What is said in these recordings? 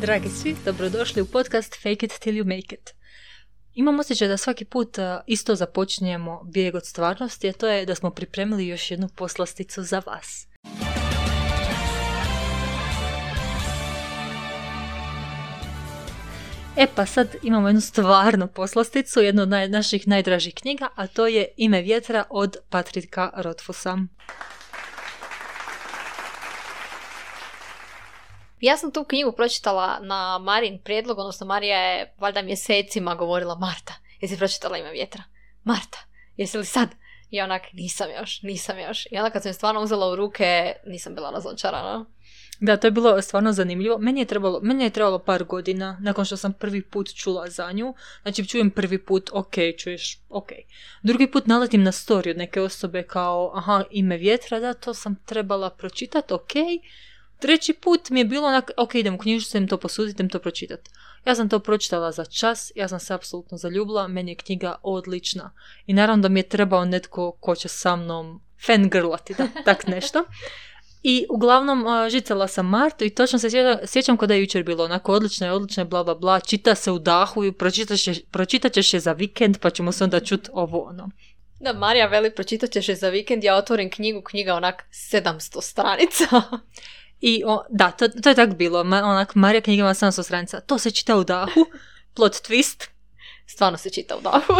Dragi svi, dobrodošli u podcast Fake it till you make it. Imam osjećaj da svaki put uh, isto započinjemo bijeg od stvarnosti, a to je da smo pripremili još jednu poslasticu za vas. E pa sad imamo jednu stvarnu poslasticu, jednu od naših najdražih knjiga, a to je Ime vjetra od Patrika Rotfusa. Ja sam tu knjigu pročitala na Marin prijedlog, odnosno Marija je valjda mjesecima govorila Marta, jesi pročitala ime vjetra? Marta, jesi li sad? I onak, nisam još, nisam još. I onda kad sam je stvarno uzela u ruke, nisam bila razočarana. Da, to je bilo stvarno zanimljivo. Meni je trebalo, meni je trebalo par godina nakon što sam prvi put čula za nju. Znači čujem prvi put, ok, čuješ, ok. Drugi put naletim na story od neke osobe kao, aha, ime vjetra, da, to sam trebala pročitati, ok. Treći put mi je bilo onak, ok, idem u knjižnicu, idem to posuditi, idem to pročitati. Ja sam to pročitala za čas, ja sam se apsolutno zaljubila, meni je knjiga odlična. I naravno da mi je trebao netko ko će sa mnom fangirlati, da, tak nešto. I uglavnom žicala sam Martu i točno se sjećam, sjećam kada je jučer bilo onako odlično je, odlično je, bla bla bla, čita se u dahu i pročitat ćeš je za vikend pa ćemo se onda čut ovo ono. Da, Marija veli pročitat ćeš je za vikend, ja otvorim knjigu, knjiga onak 700 stranica. I o, da, to, to je tak bilo, Ma, onak Marija knjiga ima 700 stranica, to se čita u dahu, plot twist. Stvarno se čita u dahu.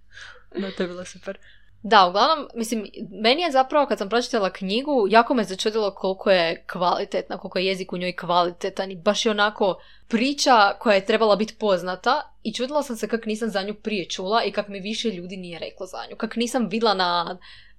da, to je bilo super. Da, uglavnom, mislim, meni je zapravo kad sam pročitala knjigu, jako me začudilo koliko je kvalitetna, koliko je jezik u njoj kvalitetan i baš je onako priča koja je trebala biti poznata i čudila sam se kak nisam za nju prije čula i kak mi više ljudi nije reklo za nju. Kak nisam vidla na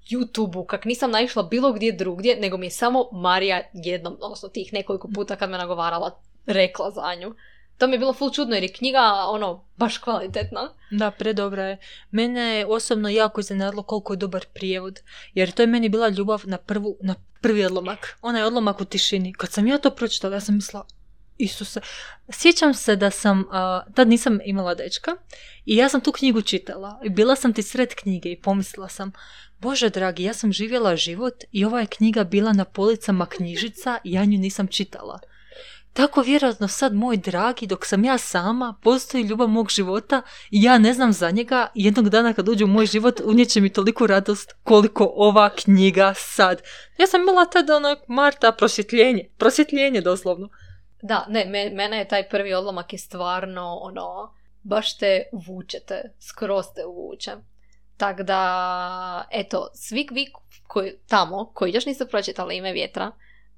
youtube kak nisam naišla bilo gdje drugdje, nego mi je samo Marija jednom, odnosno tih nekoliko puta kad me nagovarala, rekla za nju. To mi je bilo full čudno jer je knjiga ono baš kvalitetna. Da, predobra je. Mene je osobno jako iznenadilo koliko je dobar prijevod. Jer to je meni bila ljubav na, prvu, na prvi odlomak. Onaj odlomak u tišini. Kad sam ja to pročitala, ja sam mislila, Isuse. Sjećam se da sam, uh, tad nisam imala dečka i ja sam tu knjigu čitala. I bila sam ti sred knjige i pomislila sam, Bože dragi, ja sam živjela život i ova je knjiga bila na policama knjižica i ja nju nisam čitala. Tako vjerojatno sad moj dragi, dok sam ja sama, postoji ljubav mog života i ja ne znam za njega i jednog dana kad uđe u moj život unijeće mi toliku radost koliko ova knjiga sad. Ja sam imala tada onak Marta prosvjetljenje, prosvjetljenje doslovno. Da, ne, me, mene je taj prvi odlomak je stvarno ono, baš te vučete, skroz te uvuče. Tako da, eto, svi vi koji, tamo, koji još niste pročitali ime vjetra,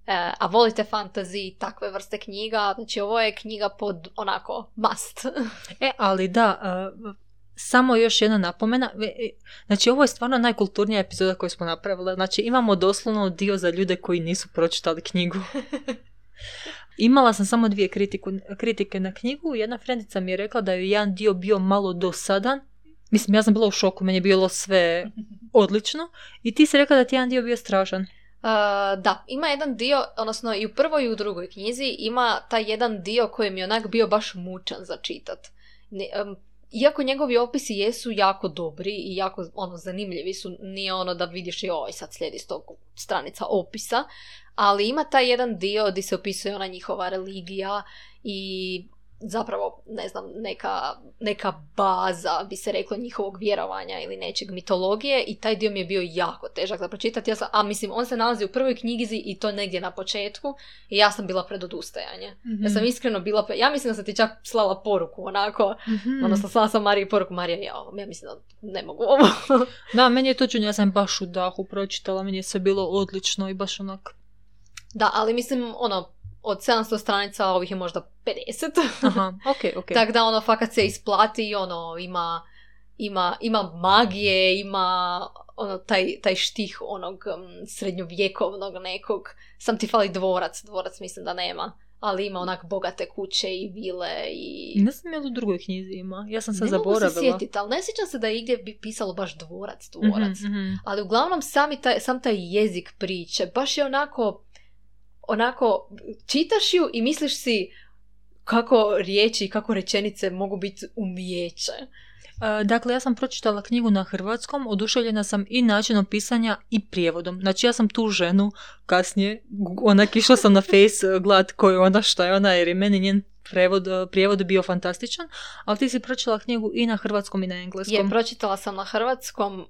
e, a volite fantasy, takve vrste knjiga, znači ovo je knjiga pod onako must. e, ali da, e, samo još jedna napomena, e, znači ovo je stvarno najkulturnija epizoda koju smo napravili, znači imamo doslovno dio za ljude koji nisu pročitali knjigu. Imala sam samo dvije kritiku, kritike na knjigu. Jedna frendica mi je rekla da je jedan dio bio malo dosadan. Mislim, ja sam bila u šoku, meni je bilo sve odlično. I ti si rekla da ti jedan dio bio strašan. Uh, da, ima jedan dio, odnosno i u prvoj i u drugoj knjizi ima taj jedan dio koji mi je onak bio baš mučan za čitat. Ne, iako njegovi opisi jesu jako dobri i jako ono zanimljivi su, nije ono da vidiš i oj sad slijedi sto stranica opisa, ali ima taj jedan dio gdje se opisuje ona njihova religija i zapravo, ne znam, neka, neka baza, bi se reklo, njihovog vjerovanja ili nečeg mitologije i taj dio mi je bio jako težak za pročitati. Ja sam, a mislim, on se nalazi u prvoj knjigizi i to negdje na početku i ja sam bila pred odustajanje. mm Ja sam iskreno bila, ja mislim da sam ti čak slala poruku, onako, mm-hmm. odnosno slala sam Mariji poruku, Marija, ja, ja mislim da ne mogu ovo. da, meni je to ja sam baš u dahu pročitala, meni je sve bilo odlično i baš onak da, ali mislim, ono, od 700 stranica ovih je možda 50. Aha, ok, ok. Tako da ono fakat se isplati i ono ima, ima, ima magije, ima ono taj, taj štih onog um, srednjovjekovnog nekog. Sam ti fali dvorac, dvorac mislim da nema. Ali ima onak bogate kuće i vile i... Ne znam je li u drugoj knjizi ima. Ja sam se zaboravila. Ne mogu se sjetiti, ali ne sjećam se da je igdje bi pisalo baš dvorac, dvorac. Mm-hmm, Ali uglavnom sami taj, sam taj jezik priče baš je onako onako čitaš ju i misliš si kako riječi i kako rečenice mogu biti umijeće. Dakle, ja sam pročitala knjigu na hrvatskom, oduševljena sam i načinom pisanja i prijevodom. Znači, ja sam tu ženu kasnije, onak išla sam na face gledat koju ona šta je ona, jer je meni njen prevod, prijevod bio fantastičan, ali ti si pročitala knjigu i na hrvatskom i na engleskom. Je, pročitala sam na hrvatskom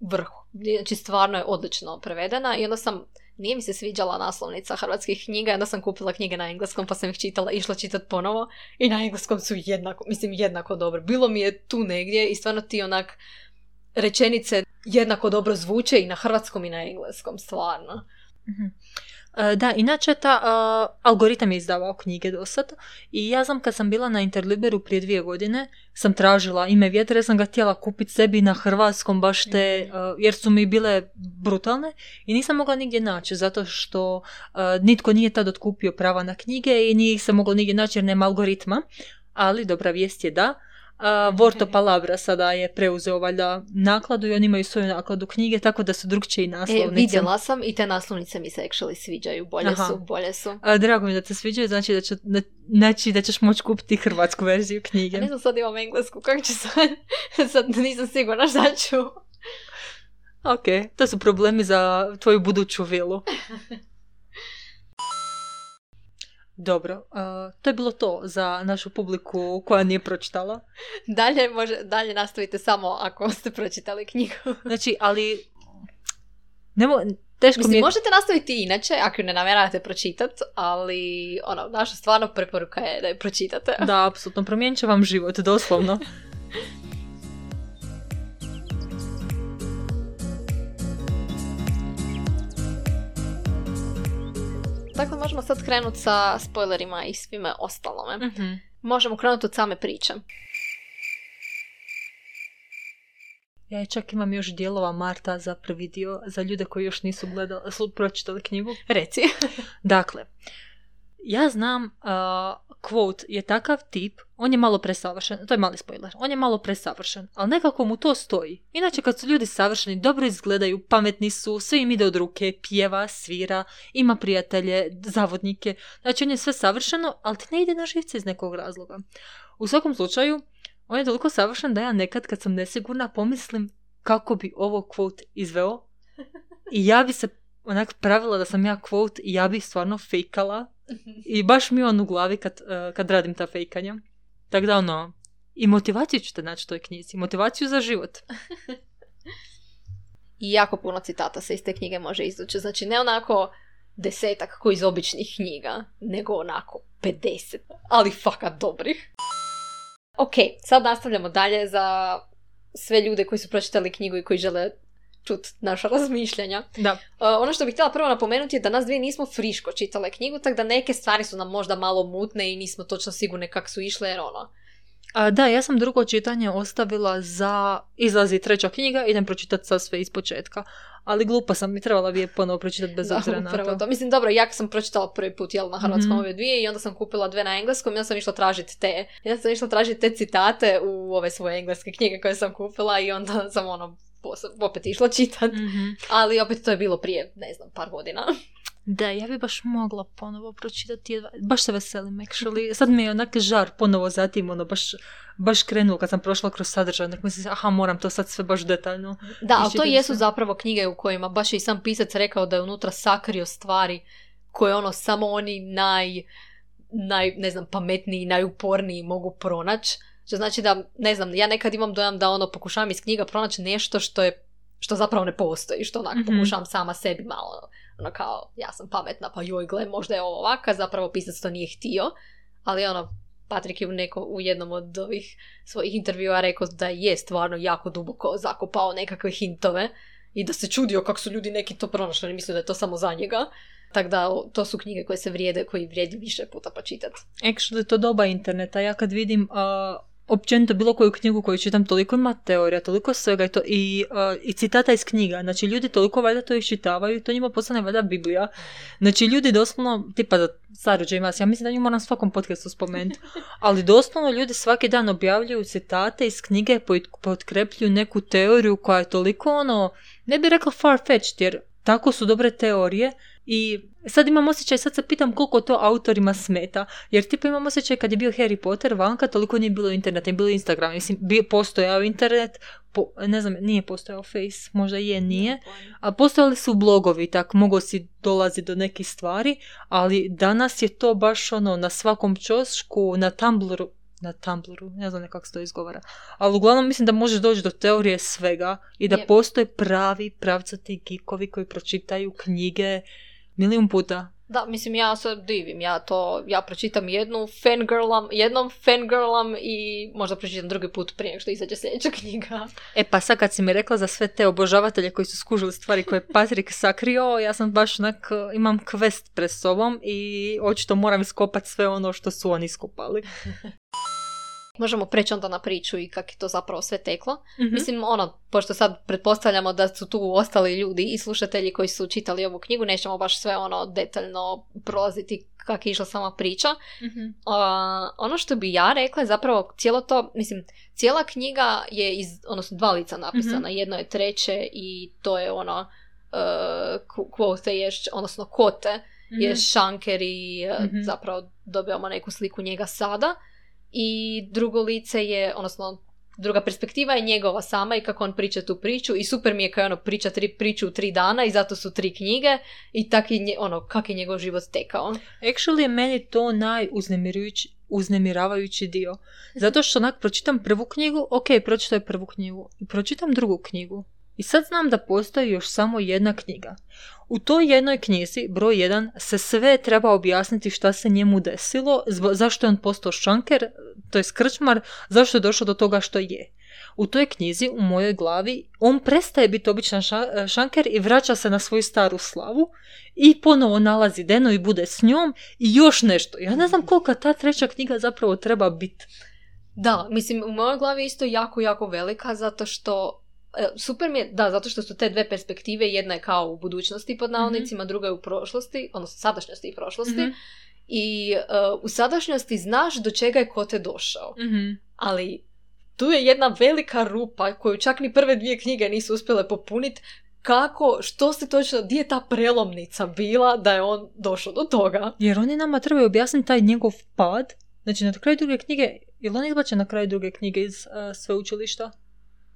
vrhu. Znači, stvarno je odlično prevedena i onda sam, nije mi se sviđala naslovnica hrvatskih knjiga, onda sam kupila knjige na engleskom pa sam ih čitala, išla čitat ponovo i na engleskom su jednako, mislim jednako dobro. Bilo mi je tu negdje i stvarno ti onak rečenice jednako dobro zvuče i na hrvatskom i na engleskom, stvarno. Mhm. E, Da, inače ta a, algoritam je izdavao knjige do sad i ja znam kad sam bila na Interliberu prije dvije godine sam tražila ime vjetra jer sam ga htjela kupiti sebi na hrvatskom baš te, a, jer su mi bile brutalne i nisam mogla nigdje naći zato što a, nitko nije tad otkupio prava na knjige i nije ih se moglo nigdje naći jer nema algoritma, ali dobra vijest je da. A, Vorto Palabra sada je preuzeo valjda nakladu i oni imaju svoju nakladu knjige tako da su drugčije i E, naslovnice. vidjela sam i te naslovnice mi se actually sviđaju, bolje Aha. su, bolje su. A, drago mi da te sviđaju, znači da, će, da, znači da ćeš moći kupiti hrvatsku verziju knjige. Ja ne znam, sad imam englesku, kako ću sad, sad nisam sigurna šta ću. Ok, to su problemi za tvoju buduću vilu. Dobro, a, to je bilo to za našu publiku koja nije pročitala. Dalje, može, dalje nastavite samo ako ste pročitali knjigu. Znači, ali... Nemo, teško mi Mislim, je... možete nastaviti inače, ako ju ne namjeravate pročitat, ali ono, naša stvarno preporuka je da je pročitate. Da, apsolutno, promijenit će vam život, doslovno. Dakle, možemo sad krenuti sa spoilerima i svime ostalome. Mhm. Možemo krenuti od same priče. Ja čak imam još dijelova Marta za prvi dio, za ljude koji još nisu gledali, su pročitali knjigu. Reci. Dakle, ja znam, uh, quote je takav tip, on je malo presavršen, to je mali spoiler, on je malo presavršen, ali nekako mu to stoji. Inače kad su ljudi savršeni, dobro izgledaju, pametni su, sve im ide od ruke, pjeva, svira, ima prijatelje, zavodnike, znači on je sve savršeno, ali ti ne ide na živce iz nekog razloga. U svakom slučaju, on je toliko savršen da ja nekad kad sam nesigurna pomislim kako bi ovo quote izveo i ja bi se onak pravila da sam ja quote i ja bi stvarno fejkala i baš mi on u glavi kad, eh, kad radim ta fejkanja. Tako da ono, i motivaciju ćete naći u toj knjizi, motivaciju za život. I jako puno citata se iz te knjige može izvući. Znači, ne onako desetak koji iz običnih knjiga, nego onako 50. Ali fakat dobrih. Ok, sad nastavljamo dalje za sve ljude koji su pročitali knjigu i koji žele čut naša razmišljanja. Da. Uh, ono što bih htjela prvo napomenuti je da nas dvije nismo friško čitale knjigu, tako da neke stvari su nam možda malo mutne i nismo točno sigurne kako su išle, jer ono... A, da, ja sam drugo čitanje ostavila za izlazi treća knjiga, idem pročitati sad sve iz početka. Ali glupa sam i trebala bi je ponovo pročitati bez Da, obzira na to. to. Mislim, dobro, ja sam pročitala prvi put jel, na hrvatskom Mhm. ove dvije i onda sam kupila dve na engleskom i onda sam išla tražiti te. Onda sam išla tražiti te citate u ove svoje engleske knjige koje sam kupila i onda sam ono opet išla čitat. Mhm. Ali opet to je bilo prije, ne znam, par godina. Da, ja bi baš mogla ponovo pročitati. Baš se veselim, actually. Sad mi je onak žar ponovo zatim, ono, baš, baš krenuo kad sam prošla kroz sadržaj. Onak mislim, aha, moram to sad sve baš detaljno. Da, ali to jesu zapravo knjige u kojima baš je i sam pisac rekao da je unutra sakrio stvari koje ono samo oni naj, naj ne znam, pametniji, najuporniji mogu pronaći. Što znači da, ne znam, ja nekad imam dojam da ono pokušavam iz knjiga pronaći nešto što je što zapravo ne postoji, što onak Mhm. pokušavam sama sebi malo, ono kao, ja sam pametna, pa joj, gle, možda je ovo ovaka, zapravo pisac to nije htio, ali ono, Patrik je u, neko, u jednom od ovih svojih intervjua rekao da je stvarno jako duboko zakopao nekakve hintove i da se čudio kako su ljudi neki to pronašli, mislio da je to samo za njega. Tako da to su knjige koje se vrijede, koji vrijedi više puta pa čitati. Actually, to doba interneta. Ja kad vidim a, općenito bilo koju knjigu koju čitam, toliko ima teorija, toliko svega i, to, i, a, i citata iz knjiga. Znači, ljudi toliko valjda to iščitavaju to njima postane valjda Biblija. Znači, ljudi doslovno, tipa Saru J. Maas, ja mislim da nju moram svakom podcastu spomenuti, ali doslovno ljudi svaki dan objavljuju citate iz knjige, potkrepljuju neku teoriju koja je toliko ono, ne bih rekla far-fetched, jer tako su dobre teorije i sad imam osjećaj, sad se pitam koliko to autorima smeta. Jer tipa imam osjećaj kad je bio Harry Potter vanka, toliko nije bilo interneta, nije bilo Instagram. Mislim, bio, postojao internet, po, ne znam, nije postojao Face, možda je, nije. A postojali su blogovi, tak mogo si dolazi do nekih stvari, ali danas je to baš ono na svakom čošku, na Tumblru, na Tumblru, ne znam nekako se to izgovara. Ali uglavnom mislim da možeš doći do teorije svega i da Je. postoje pravi pravcati gikovi koji pročitaju knjige milijun puta. Da, mislim, ja se divim, ja to, ja pročitam jednu fangirlam, jednom fangirlam i možda pročitam drugi put prije nego što izađe sljedeća knjiga. E pa sad kad si mi rekla za sve te obožavatelje koji su skužili stvari koje je Patrik sakrio, ja sam baš onak, imam quest pred sobom i očito moram iskopati sve ono što su oni iskopali. Možemo preći onda na priču i kako je to zapravo sve teklo. Mhm. Mislim, ono, pošto sad pretpostavljamo da su tu ostali ljudi i slušatelji koji su čitali ovu knjigu, nećemo baš sve ono detaljno prolaziti kako je išla sama priča. Mhm. A, ono što bi ja rekla je zapravo cijelo to, mislim, cijela knjiga je iz, odnosno dva lica napisana, jedno je treće i to je ono, uh, quote je, š- odnosno kote, je Mhm. šanker i e, Mhm. zapravo dobijamo neku sliku njega sada. I drugo lice je, odnosno druga perspektiva je njegova sama i kako on priča tu priču i super mi je kao ono priča tri priču u tri dana i zato su tri knjige i tak je, ono, kak je njegov život tekao. Actually je meni to najuznemirujući uznemiravajući dio. Zato što onak pročitam prvu knjigu, ok, pročitaj prvu knjigu. I pročitam drugu knjigu. I sad znam da postoji još samo jedna knjiga. U toj jednoj knjizi, broj 1, se sve treba objasniti šta se njemu desilo, zašto je on postao šanker, to je krčmar, zašto je došao do toga što je. U toj knjizi, u mojoj glavi, on prestaje biti običan ša- šanker i vraća se na svoju staru slavu i ponovo nalazi Denu i bude s njom i još nešto. Ja ne znam kolika ta treća knjiga zapravo treba biti. Da, mislim, u mojoj glavi je isto jako, jako velika zato što super mi je, da, zato što su te dve perspektive, jedna je kao u budućnosti pod navodnicima, druga je u prošlosti, odnosno sadašnjosti i prošlosti. Mhm. I e, u sadašnjosti znaš do čega je kote došao. Ali tu je jedna velika rupa koju čak ni prve dvije knjige nisu uspjele popuniti. Kako, što se točno, gdje je ta prelomnica bila da je on došao do toga? Jer oni nama trebaju objasniti taj njegov pad. Znači, na kraju druge knjige, je li on izbačen na kraju druge knjige iz uh, sveučilišta?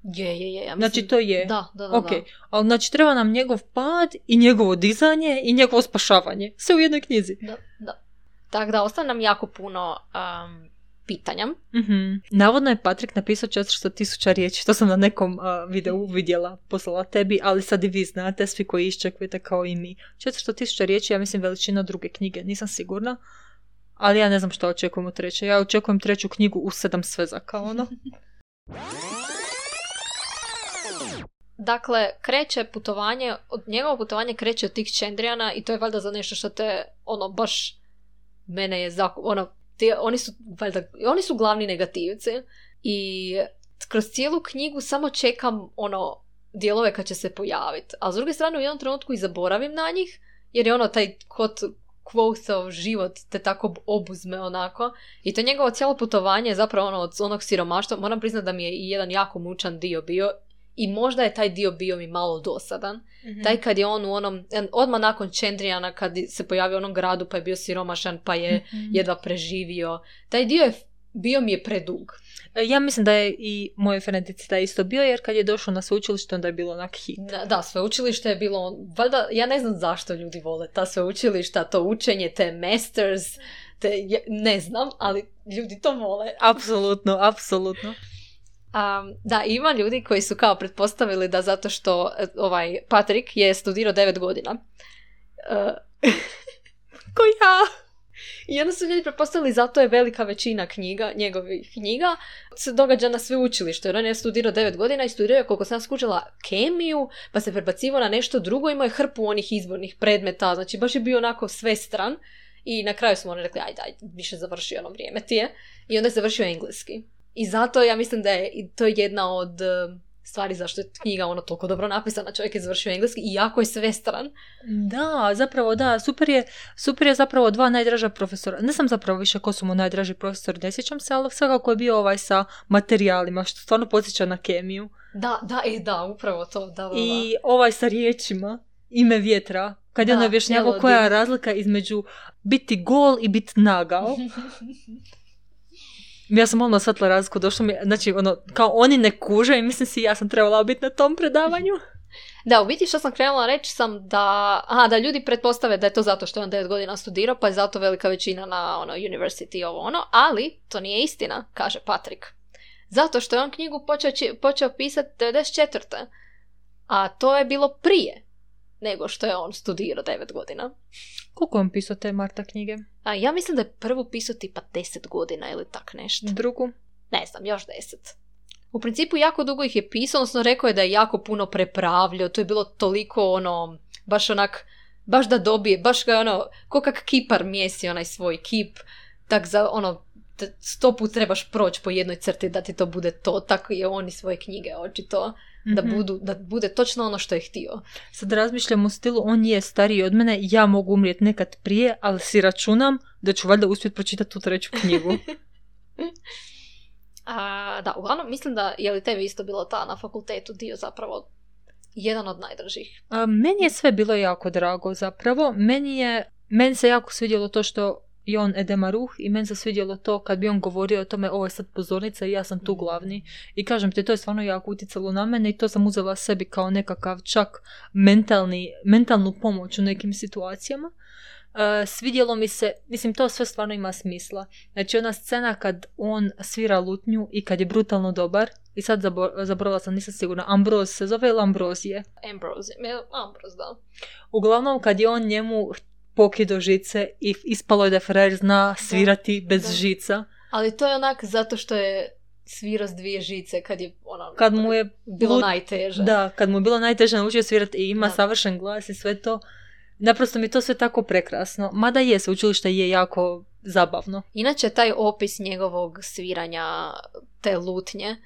Je, je, je. Ja Znači, mislim- to je. Da, da, da. Ok, da. ali znači treba nam njegov pad i njegovo dizanje i njegovo spašavanje. Sve u jednoj knjizi. Da, da. Tako da, ostaje nam jako puno um, pitanja. Mhm. Navodno je Patrik napisao 400 tisuća riječi, to sam na nekom uh, videu vidjela, poslala tebi, ali sad i vi znate, svi koji iščekujete kao i mi. 400 tisuća riječi, ja mislim veličina druge knjige, nisam sigurna, ali ja ne znam što očekujem od treće. Ja očekujem treću knjigu u sedam svezaka, ono. Dakle, kreće putovanje, od njegovo putovanje kreće od tih Čendrijana i to je valjda za nešto što te, ono, baš mene je zako, ono, ti, oni su, valjda, oni su glavni negativci i kroz cijelu knjigu samo čekam, ono, dijelove kad će se pojaviti. A s druge strane u jednom trenutku i zaboravim na njih, jer je ono taj kot quoteov život te tako obuzme onako. I to njegovo cijelo putovanje je zapravo ono od onog siromaštva. Moram priznati da mi je i jedan jako mučan dio bio i možda je taj dio bio mi malo dosadan. Taj kad je on u onom, odmah nakon Čendrijana kad se pojavio u onom gradu pa je bio siromašan pa je Mhm. jedva preživio. Taj dio je bio mi je predug. E, Ja mislim da je i moj frenetici da je isto bio, jer kad je došao na sveučilište, onda je bilo onak hit. Da, da, sveučilište je bilo, valjda, ja ne znam zašto ljudi vole ta sveučilišta, to učenje, te masters, te, ne znam, ali ljudi to vole. Apsolutno, apsolutno. Um, da, ima ljudi koji su kao pretpostavili da zato što e, ovaj Patrik je studirao 9 godina. Uh, Ko ja? I onda su ljudi pretpostavili zato je velika većina knjiga, njegovih knjiga, se događa na sveučilištu. Jer on je studirao 9 godina i studirao je, koliko sam skužila, kemiju, pa se prebacivao na nešto drugo, imao je hrpu onih izbornih predmeta, znači baš je bio onako svestran. I na kraju smo oni rekli, ajde, ajde, više završi ono vrijeme ti je. I onda je završio engleski. I zato ja mislim da je i to jedna od eh, stvari zašto je knjiga ono toliko dobro napisana. Čovjek je završio engleski i jako je svestran. Da, zapravo da, super je, super je zapravo dva najdraža profesora. Ne znam zapravo više ko su mu najdraži profesori, ne sjećam se, ali svakako je bio ovaj sa materijalima, što stvarno podsjeća na kemiju. Da, da, e, da, upravo to, da, da, da. I ovaj sa riječima. ime vjetra. Kad je ono objašnjavao koja je razlika između biti gol i biti nagao. Ja sam odmah shvatila razliku, došlo mi, znači, ono, kao oni ne kuže i mislim si ja sam trebala biti na tom predavanju. Da, u biti što sam krenula reći sam da, aha, da ljudi pretpostave da je to zato što je on 9 godina studirao, pa je zato velika većina na ono, university ovo ono, ali to nije istina, kaže Patrick. Zato što je on knjigu počeo, počeo pisati 94. A to je bilo prije nego što je on studirao 9 godina. Koliko je on pisao te Marta knjige? A ja mislim da je prvu pisao tipa 10 godina ili tak nešto. Drugu? Ne znam, još 10. U principu jako dugo ih je pisao, odnosno rekao je da je jako puno prepravljao, to je bilo toliko ono, baš onak, baš da dobije, baš ga ono, ko kak kipar mjesi onaj svoj kip, tak za ono, sto put trebaš proći po jednoj crti da ti to bude to, tako je on i svoje knjige očito, da, Mhm. budu, da bude točno ono što je htio. Sad razmišljam u stilu, on je stariji od mene, ja mogu umrijeti nekad prije, ali si računam da ću valjda uspjeti pročitati tu treću knjigu. A, da, uglavnom mislim da je li tebi isto bilo ta na fakultetu dio zapravo jedan od najdražih. A, meni je sve bilo jako drago zapravo. Meni je, meni se jako svidjelo to što je on Edema Ruh i meni se svidjelo to kad bi on govorio o tome ovo je sad pozornica i ja sam tu glavni. I kažem ti, to je stvarno jako utjecalo na mene i to sam uzela sebi kao nekakav čak mentalni, mentalnu pomoć u nekim situacijama. E, svidjelo mi se, mislim to sve stvarno ima smisla. Znači ona scena kad on svira lutnju i kad je brutalno dobar i sad zabo- zaboravila sam, nisam sigurna, Ambroz se zove ili Ambrozije? Ambrose, Ambrose, da. Uglavnom, kad je on njemu pokido žice i ispalo je da Ferrer zna svirati bez da. žica. Ali to je onak zato što je svirao s dvije žice kad je ono, Kad mu je bilo lut- najteže. Da, kad mu je bilo najteže naučio svirati i ima Da. savršen glas i sve to. Naprosto mi je to sve tako prekrasno. Mada je, sveučilište je jako zabavno. Inače, taj opis njegovog sviranja te lutnje,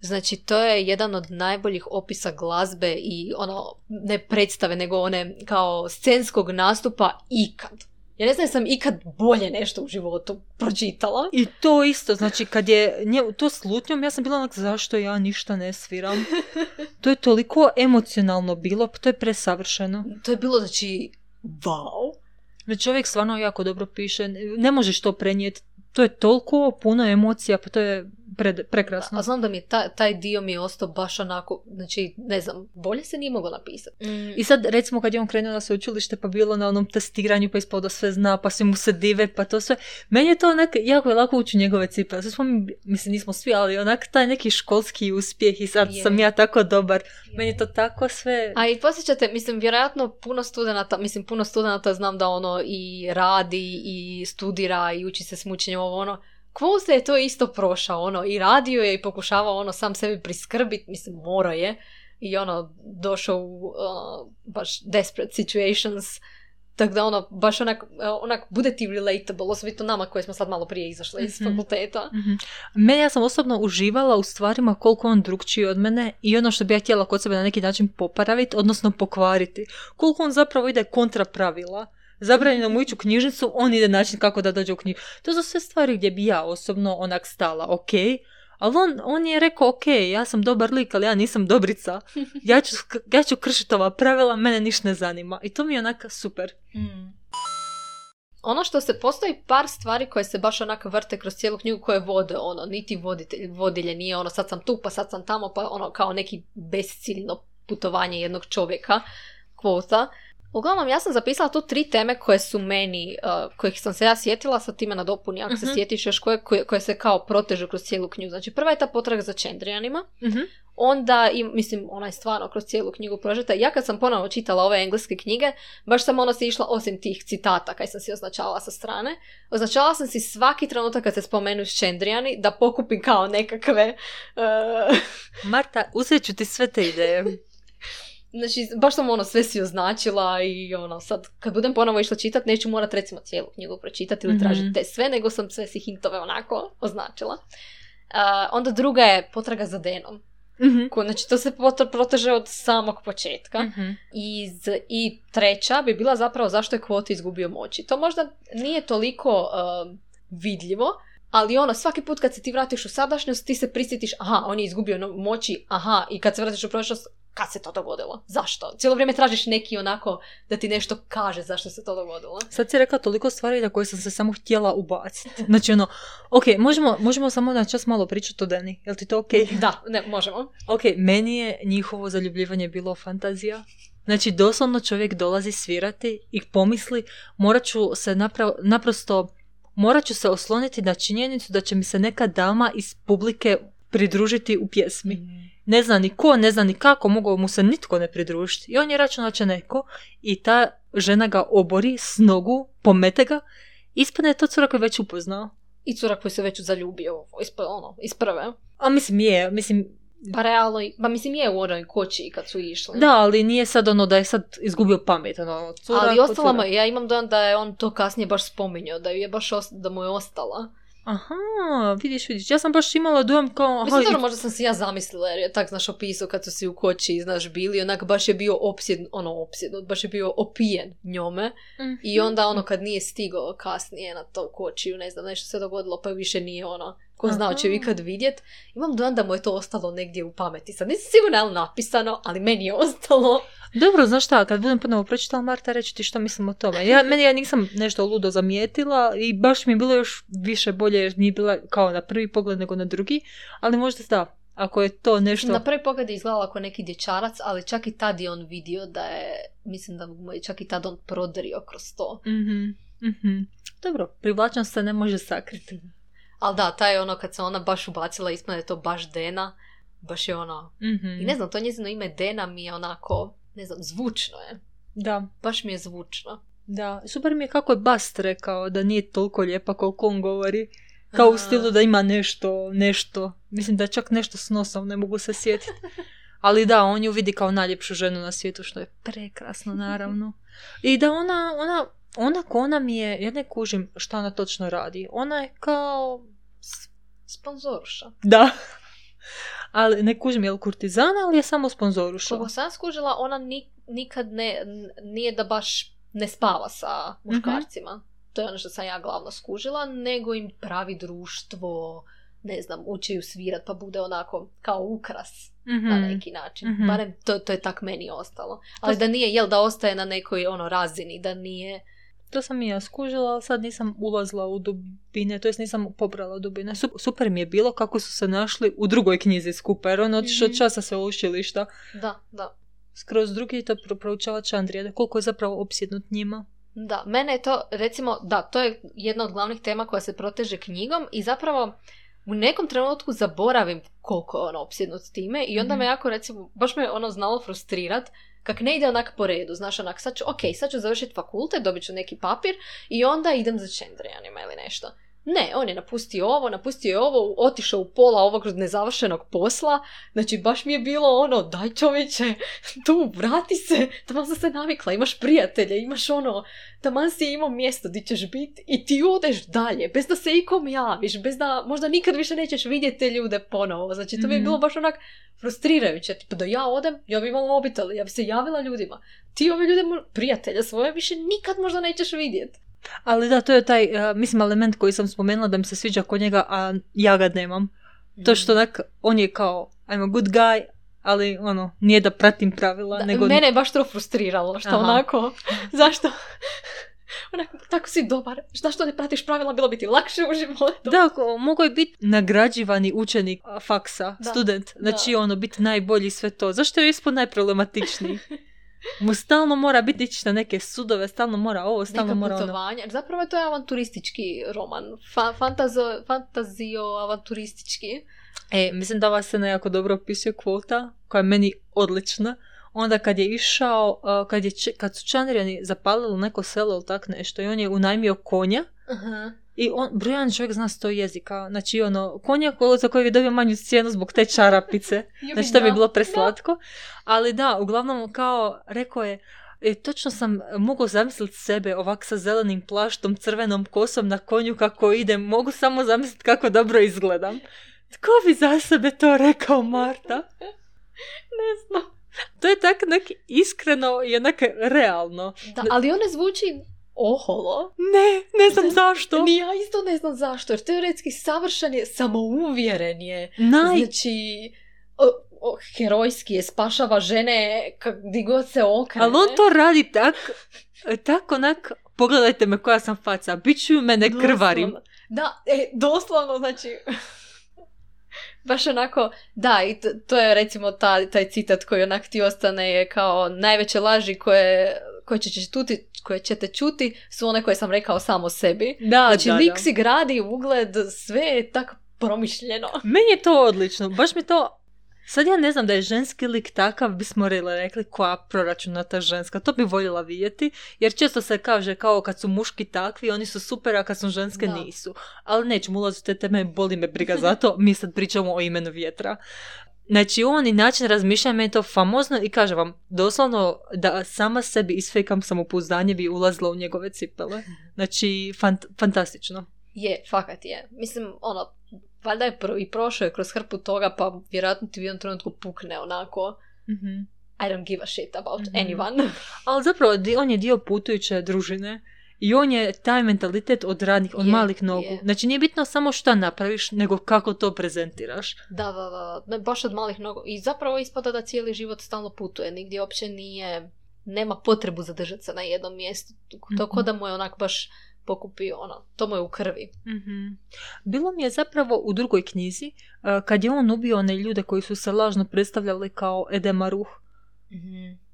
znači to je jedan od najboljih opisa glazbe i ono, ne predstave, nego one kao scenskog nastupa ikad. Ja ne znam sam ikad bolje nešto u životu pročitala. I to isto, znači kad je nje, to s lutnjom, ja sam bila onak zašto ja ništa ne sviram. To je toliko emocionalno bilo, to je presavršeno. To je bilo, znači, wow. Znači čovjek stvarno jako dobro piše, ne možeš to prenijeti. To je toliko puno emocija, pa to je pred, prekrasno. A znam da mi je ta- taj dio mi je ostao baš onako, znači, ne znam, bolje se nije moglo napisati. Mm. I sad recimo kad je on krenuo na sveučilište pa bilo na onom testiranju pa ispao da sve zna pa svi mu se dive pa to sve. Meni je to onak jako je lako ući njegove cipele. Sad smo mi, mislim nismo svi, ali onak taj neki školski uspjeh i sad Je. sam ja tako dobar. Meni je to tako sve... A i posjećate, mislim, vjerojatno puno studenata, mislim, puno studenata znam da ono i radi i studira i uči se smučenjem ovo ono. Kvose je to isto prošao, ono, i radio je i pokušavao ono sam sebi priskrbiti, mislim, mora je. I ono, došao u uh, baš desperate situations. Tako da ono, baš onak, uh, onak bude ti relatable, osobito nama koji smo sad malo prije izašli iz Mhm. fakulteta. Mhm. Meni ja sam osobno uživala u stvarima koliko on drugčiji od mene i ono što bi ja htjela kod sebe na neki način popraviti, odnosno pokvariti. Koliko on zapravo ide kontra pravila. Zabranjeno mu ići u knjižnicu, on ide način kako da dođe u knjižnicu. To su sve stvari gdje bi ja osobno onak stala, ok, ali on, on je rekao, ok, ja sam dobar lik, ali ja nisam dobrica. Ja ću, ja ću kršiti ova pravila, mene ništa ne zanima. I to mi je onak super. Ono što se postoji par stvari koje se baš onako vrte kroz cijelu knjigu koje vode ono, niti voditelj, vodilje nije ono sad sam tu pa sad sam tamo pa ono kao neki besciljno putovanje jednog čovjeka kvota. Uglavnom, ja sam zapisala tu tri teme koje su meni, uh, kojih sam se ja sjetila, sad time nadopuni ako se Mhm. sjetiš još koje, koje, koje se kao protežu kroz cijelu knjigu. Znači, prva je ta potraga za Čendrijanima, Mhm. onda, i, mislim, ona je stvarno kroz cijelu knjigu prožeta. Ja kad sam ponovo čitala ove engleske knjige, baš sam ono si išla, osim tih citata kaj sam si označavala sa strane, označavala sam si svaki trenutak kad se spomenu Čendrijani da pokupim kao nekakve... uh, Marta, uzet ću ti sve te ideje. Znači, baš sam ono sve si označila i ono, sad kad budem ponovo išla čitat, neću morat recimo cijelu knjigu pročitati ili Mhm. tražiti te sve, nego sam sve si hintove onako označila. A, onda druga je potraga za Denom. Mhm. Ko- Znači, to se proteže od samog početka. Mhm. Iz, I treća bi bila zapravo zašto je Kvoti izgubio moći. To možda nije toliko um, vidljivo, ali ono, svaki put kad se ti vratiš u sadašnjost, ti se prisjetiš, aha, on je izgubio moći, aha, i kad se vratiš u prošlost, kad se to dogodilo? Zašto? Cijelo vrijeme tražiš neki onako da ti nešto kaže zašto se to dogodilo. Sad si rekla toliko stvari na koje sam se samo htjela ubaciti. Znači ono, ok, možemo, možemo samo na čas malo pričati o Deni. Jel ti to ok? Da, ne, možemo. Ok, meni je njihovo zaljubljivanje bilo fantazija. Znači, doslovno čovjek dolazi svirati i pomisli, morat ću se napra- naprosto, morat ću se osloniti na činjenicu da će mi se neka dama iz publike pridružiti u pjesmi. Ne zna ni ko, ne zna ni kako, mogao mu se nitko ne pridružiti. I on je računao da će neko i ta žena ga obori s nogu, pomete ga, ispadne je to cura koju je već upoznao. I cura koji se već zaljubio iz, ono, iz prve. A mislim je, mislim, Pa realno, pa mislim je u onoj koči kad su išli. da, ali nije sad ono da je sad izgubio pamet, ono, cura Ali ostala mu, ja imam dojam da je on to kasnije baš spominjao, da, je baš da mu je ostala. Aha, vidiš, vidiš, ja sam baš imala dojam kao, aha, Mislim, i- dobro, možda sam si ja zamislila, jer je tak, znaš, opisao kad su si u koči, znaš, bili, onak baš je bio opsjednut, ono, opsjednut, baš je bio opijen njome. I Mhm. onda ono kad nije stigao kasnije na to kočiju, ne znam, nešto se dogodilo pa više nije ono, ko zna Aha. će ju ikad vidjet. Imam dojam da mu je to ostalo negdje u pameti. Sad nisam sigurna je li napisano, ali meni je ostalo. Dobro, znaš šta, kad budem ponovo pročitala Marta, reći ti što mislim o tome. Ja, meni ja nisam nešto ludo zamijetila i baš mi je bilo još više bolje jer nije bila kao na prvi pogled nego na drugi, ali možda da, ako je to nešto... Na prvi pogled je izgledala kao neki dječarac, ali čak i tad je on vidio da je, mislim da mu je čak i tad on prodrio kroz to. Mhm, mhm. Dobro, privlačnost se ne može sakriti. Ali da, taj ono kad se ona baš ubacila, ispane je to baš Dena, baš je ono, Mhm. i ne znam, to njezino ime Dena mi je onako, ne znam, zvučno je. Da, Baš mi je zvučno. da. Super mi je kako je Bast rekao da nije toliko lijepa koliko on govori. Kao u stilu da ima nešto, nešto. Mislim da je čak nešto s nosom, ne mogu se sjetiti. Ali da, on ju vidi kao najljepšu ženu na svijetu, što je prekrasno, naravno. I da ona, ona, ona ko ona mi je, ja ne kužim šta ona točno radi. Ona je kao... Sponzoruša. Da. Ali ne kužim je li kurtizana, ali je samo sponzoruša. Koliko sam skužila, ona ni- nikad ne, nije da baš ne spava sa muškarcima. To je ono što sam ja glavno skužila, nego im pravi društvo, ne znam, uči ju svirat pa bude onako kao ukras Mhm. na neki način. Mhm. Barem to, to je tak meni ostalo. Ali da nije, jel da ostaje na nekoj ono razini, da nije... To sam i ja skužila, ali sad nisam ulazila u dubine, to jest nisam pobrala dubine. Sup- Super mi je bilo kako su se našli u drugoj knjizi skupa, jer on otišao Mhm. od časa sve učilišta. Da, da. Skroz drugi to pro- proučavač Andrija, koliko je zapravo opsjednut njima. Da, mene je to, recimo, da, to je jedna od glavnih tema koja se proteže knjigom i zapravo u nekom trenutku zaboravim koliko je ono opsjednut s time i onda Mhm. me jako, recimo, baš me ono znalo frustrirat kak ne ide onak po redu, znaš, onak, sad ću, ok, sad ću završiti fakultet, dobit ću neki papir i onda idem za Čendrijanima ili nešto. Ne, on je napustio ovo, napustio je ovo, otišao u pola ovog nezavršenog posla, znači baš mi je bilo ono, daj čovječe, tu, vrati se, tamo sam se navikla, imaš prijatelje, imaš ono, taman si imao mjesto di ćeš biti i ti odeš dalje, bez da se ikom javiš, bez da možda nikad više nećeš vidjeti te ljude ponovo. Znači, to mi je Mhm. bilo baš onak frustrirajuće. Tipa da ja odem, ja bi imala mobitel, ja bi se javila ljudima. Ti ove ljude, prijatelja svoje, više nikad možda nećeš vidjeti. Ali da, to je taj, uh, mislim, element koji sam spomenula da mi se sviđa kod njega, a ja ga nemam. To što onak, on je kao, I'm a good guy, ali ono, nije da pratim pravila, Da, nego... Mene je baš to frustriralo, što Aha. onako, zašto? Onako, tako si dobar, zašto ne pratiš pravila, bilo bi ti lakše u životu. Da, mogao je biti nagrađivani učenik faksa, Da, student. Znači da. ono, biti najbolji sve to. Zašto je ispod najproblematičniji? Mu stalno mora biti ići na neke sudove, stalno mora ovo, stalno neka mora ono. putovanja. Zapravo to je avanturistički roman. Fa- fantazo, fantazio avanturistički. E, mislim da ova scena jako dobro opisuje kvota, koja je meni odlična. Onda kad je išao, a, kad, je, kad su Čanrijani zapalili neko selo ili tak nešto i on je unajmio konja Aha. I on, brojan čovjek zna sto jezika. Znači ono, konja ko- za kojeg je dobio manju cijenu zbog te čarapice. Znači to bi bilo preslatko. Ali da, uglavnom kao rekao je, e, točno sam mogao zamisliti sebe ovak sa zelenim plaštom, crvenom kosom na konju kako idem. Mogu samo zamisliti kako dobro izgledam. Tko bi za sebe to rekao, Marta? Ne znam. To je tak nek iskreno i onak realno. Da, ali on ne zvuči oholo. Ne, ne znam zašto. Ni ja isto ne znam zašto, jer teoretski savršen je, samouvjeren je. Naj... Znači, o, o, herojski je, spašava žene di god se okrene. Ali on to radi tak, tak onak, pogledajte me koja sam faca, bit ću mene krvarim. Doslovno. Da, e, doslovno, znači... Baš onako, da, i to, to je recimo ta, taj citat koji onak ti ostane je kao najveće laži koje, koje, će, čuti, koje ćete čuti su one koje sam rekao samo sebi. Da, Znači, da, lik da. si gradi ugled, sve je tako promišljeno. Meni je to odlično, baš mi to... Sad ja ne znam da je ženski lik takav, bismo rekli koja proračunata ženska. To bi voljela vidjeti, jer često se kaže kao kad su muški takvi, oni su super, a kad su ženske Da. nisu. Ali nećemo ulaziti u te teme, boli me briga za to, mi sad pričamo o imenu vjetra. Znači, on i način razmišljanja meni je to famozno i kažem vam, doslovno da sama sebi isfejkam samopouzdanje bi ulazila u njegove cipele. Znači, fant- fantastično. Je, fakat je. Mislim, ono, valjda je pro, i prošao je kroz hrpu toga, pa vjerojatno ti u jednom trenutku pukne onako I don't give a shit about Mhm. anyone. Ali zapravo on je dio putujuće družine i on je taj mentalitet od radnih, od Je, malih nogu. je. Znači nije bitno samo šta napraviš, nego kako to prezentiraš. Da, da, da, baš od malih nogu. I zapravo ispada da cijeli život stalno putuje, nigdje uopće nije, nema potrebu zadržati se na jednom mjestu. To Mhm. ko da mu je onak baš pokupio, ono, to mu je u krvi. Bilo mi je zapravo u drugoj knjizi, uh, kad je on ubio one ljude koji su se lažno predstavljali kao Edemaruh.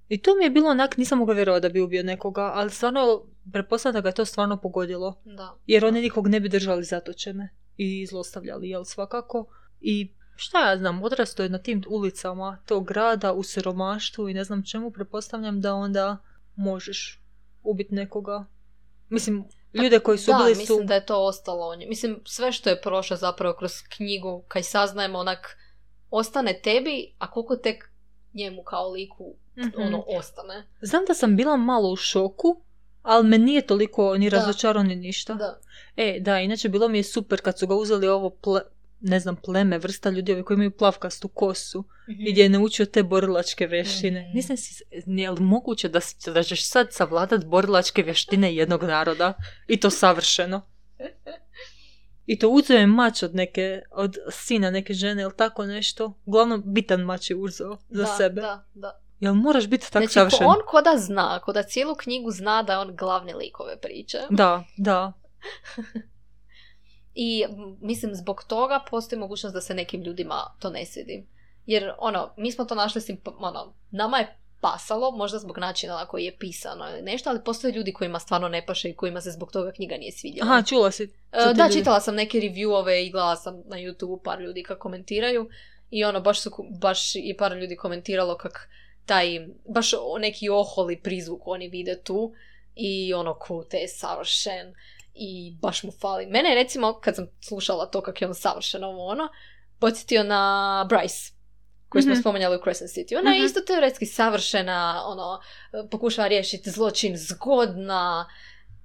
I to mi je bilo onak, nisam mogla vjerovati da bi ubio nekoga, ali stvarno, pretpostavljam da ga je to stvarno pogodilo. Da. Jer oni nikog ne bi držali zatočene i zlostavljali, jel svakako. I šta ja znam, odrasto je na tim ulicama tog grada u siromaštvu i ne znam čemu, pretpostavljam da onda možeš ubiti nekoga. Mislim, ljude koji su da, bili su... mislim da je to ostalo o njemu. Mislim, sve što je prošlo zapravo kroz knjigu, kaj saznajemo, onak, ostane tebi, a koliko tek njemu kao liku Mhm. ono ostane. Znam da sam bila malo u šoku, ali me nije toliko ni razočarao ni ništa. Da. E, da, inače bilo mi je super kad su ga uzeli ovo ple, ne znam, pleme, vrsta ljudi ovi koji imaju plavkastu kosu i gdje je naučio te borilačke vještine. Mhm. Nisam si, nije li moguće da, da ćeš sad savladat borilačke vještine jednog naroda i to savršeno? I to uzeo je mač od neke, od sina neke žene ili tako nešto. Uglavnom, bitan mač je uzeo za da, sebe. Da, da. Jel moraš biti tako Znači, savršen? on ko da zna, ko da cijelu knjigu zna da je on glavni lik ove priče. Da, da. I mislim, zbog toga postoji mogućnost da se nekim ljudima to ne svidi. Jer, ono, mi smo to našli, simp- ono, nama je pasalo, možda zbog načina na koji je pisano ili nešto, ali postoje ljudi kojima stvarno ne paše i kojima se zbog toga knjiga nije svidjela. Aha, čula si. E, da, ljudi- čitala sam neke reviewove i gledala sam na YouTube par ljudi kako komentiraju i ono, baš su, baš i par ljudi komentiralo kak taj, baš neki oholi prizvuk oni vide tu i ono, kute je savršen i baš mu fali. Mene je recimo, kad sam slušala to kak je on savršen ovo ono, podsjetio na Bryce koju smo Mhm. spominjali u Crescent City. Ona je Mhm. isto teoretski savršena, ono, pokušava riješiti zločin zgodna,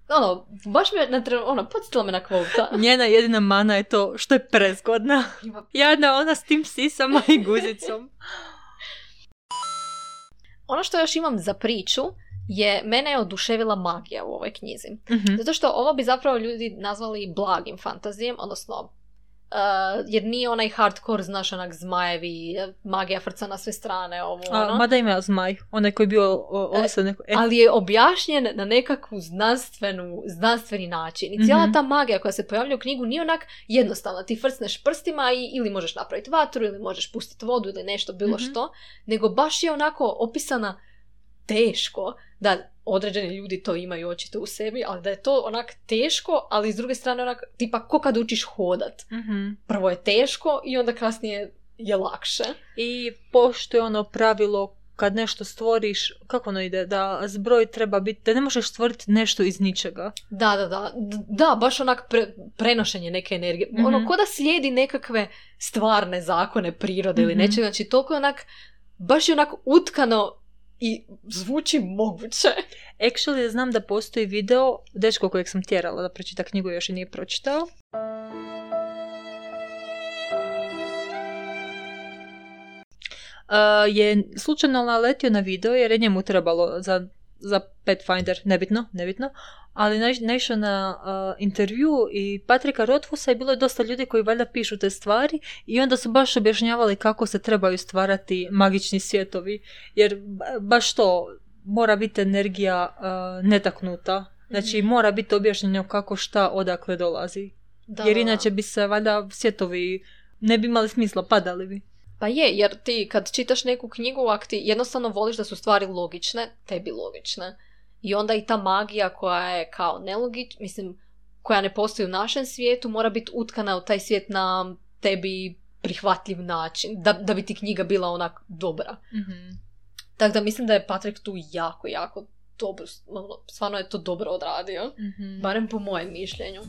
ono, baš me, na, tre- ono, podsjetila me na kvota. Njena jedina mana je to što je prezgodna. Jadna ona s tim sisama i guzicom. Ono što još imam za priču je, mene je oduševila magija u ovoj knjizi. Mhm. Zato što ovo bi zapravo ljudi nazvali blagim fantazijem, odnosno uh, jer nije onaj hardcore, znaš, onak zmajevi, magija frca na sve strane, ovo A, ono. mada ima zmaj, onaj koji je bio o, ovisao neko... E, Ali je objašnjen na nekakvu znanstvenu, znanstveni način. I cijela Mhm. ta magija koja se pojavlja u knjigu nije onak jednostavna. Ti frcneš prstima i ili možeš napraviti vatru, ili možeš pustiti vodu ili nešto, bilo Mhm. što. Nego baš je onako opisana teško, da određeni ljudi to imaju očito u sebi, ali da je to onak teško, ali s druge strane onak, tipa ko kad učiš hodat. mhm. Prvo je teško i onda kasnije je lakše. I pošto je ono pravilo kad nešto stvoriš, kako ono ide, da zbroj treba biti, da ne možeš stvoriti nešto iz ničega. Da, da, da. Da, baš onak pre- prenošenje neke energije. Mhm. Ono, ko da slijedi nekakve stvarne zakone prirode ili Mhm. nečega. Znači, toliko je onak, baš je onak utkano i zvuči moguće. Actually, znam da postoji video, dečko kojeg sam tjerala da pročita knjigu, još i nije pročitao. Uh, je slučajno naletio na video jer je njemu trebalo za za Pathfinder, nebitno, nebitno, ali naiš- naišao na uh, intervju i Patrika Rothfusa i bilo je dosta ljudi koji valjda pišu te stvari i onda su baš objašnjavali kako se trebaju stvarati magični svjetovi, jer ba- baš to mora biti energija uh, netaknuta, znači Mhm. mora biti objašnjeno kako šta odakle dolazi, Da, jer inače bi se valjda svjetovi ne bi imali smisla, padali bi. Pa je, jer ti kad čitaš neku knjigu, ako ti jednostavno voliš da su stvari logične, tebi logične. I onda i ta magija koja je kao nelogična, mislim, koja ne postoji u našem svijetu, mora biti utkana u taj svijet na tebi prihvatljiv način, da, da bi ti knjiga bila onak dobra. Tako da mislim da je Patrik tu jako, jako dobro, ono, stvarno je to dobro odradio. Barem po mojem mišljenju.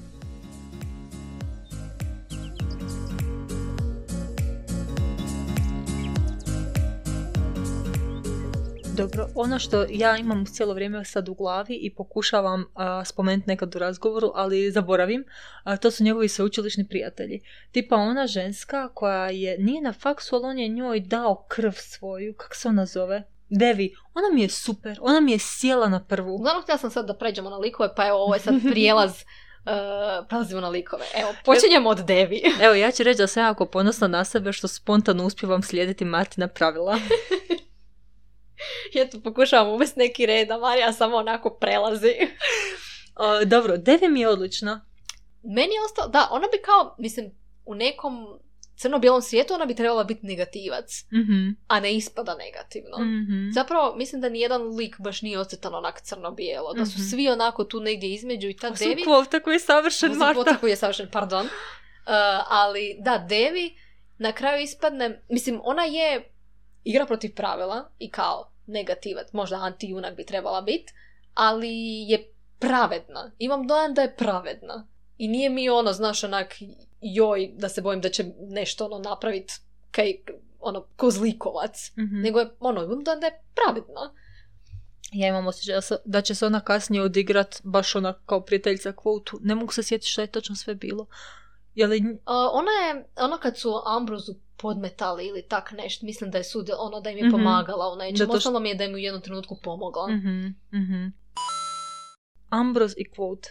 Dobro, ono što ja imam cijelo vrijeme sad u glavi i pokušavam a, spomenuti nekad u razgovoru, ali zaboravim, a, to su njegovi sveučilišni prijatelji. Tipa ona ženska koja je, nije na faksu, ali on je njoj dao krv svoju, kako se ona zove? Devi, ona mi je super, ona mi je sjela na prvu. Uglavnom htjela sam sad da pređemo na likove, pa evo ovo je sad prijelaz, uh, prelazimo na likove. Evo, počinjemo od Devi. Evo, ja ću reći da sam jako ponosna na sebe što spontano uspijevam slijediti Martina pravila. ja tu pokušavam uvesti neki red, a Marija samo onako prelazi. A, dobro, Devi mi je odlična. Meni je ostalo, da, ona bi kao, mislim, u nekom crno-bijelom svijetu ona bi trebala biti negativac, Mhm, a ne ispada negativno. mhm. Zapravo, mislim da nijedan lik baš nije ocrtan onak crno-bijelo, da su Mhm. svi onako tu negdje između i ta su Devi... kvota koji je savršen, Ovo sam Marta. koji je savršen, pardon. Uh, ali da, Devi na kraju ispadne, mislim, ona je igra protiv pravila i kao negativac, možda anti-junak bi trebala biti, ali je pravedna. Imam dojam da je pravedna. I nije mi ono, znaš, onak, joj, da se bojim da će nešto ono napraviti kaj, ono, kozlikovac. Mhm. Nego je, ono, imam dojam da je pravedna. Ja imam osjećaj da će se ona kasnije odigrat baš ona kao prijateljica kvotu. Ne mogu se sjetiti što je točno sve bilo. Je li... Uh, ona je, ono kad su Ambrozu podmetali ili tak nešto, mislim da je sud, ono da im je Mhm. pomagala u nečem. Što- Ostalo mi je da im u jednom trenutku pomogla. Mhm, mhm. Ambros i quote.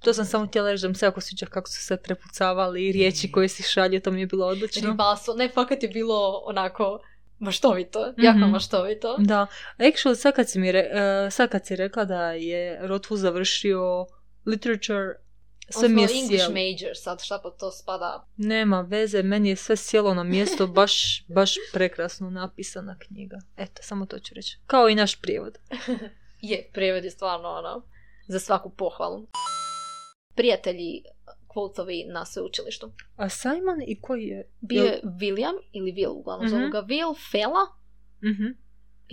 To sam samo htjela reći da mi se jako sviđa kako su se prepucavali i riječi koje si šalje, to mi je bilo odlično. Ribalstvo, ne, fakat je bilo onako maštovito, jako Mhm. maštovito. Da, actually sad kad si, mi re, eh, sad kad si rekla da je Rothfuss završio literature, sve mi je English sjelo. major, sad šta po to spada. Nema veze, meni je sve sjelo na mjesto, baš, baš prekrasno napisana knjiga. Eto, samo to ću reći. Kao i naš prijevod. Je, prijevod je stvarno ono, za svaku pohvalu. Prijatelji kvotovi na sveučilištu. A Simon i koji je? Bio je William, ili Will, uglavnom Mhm. zovu ga Will, Fela, Mhm.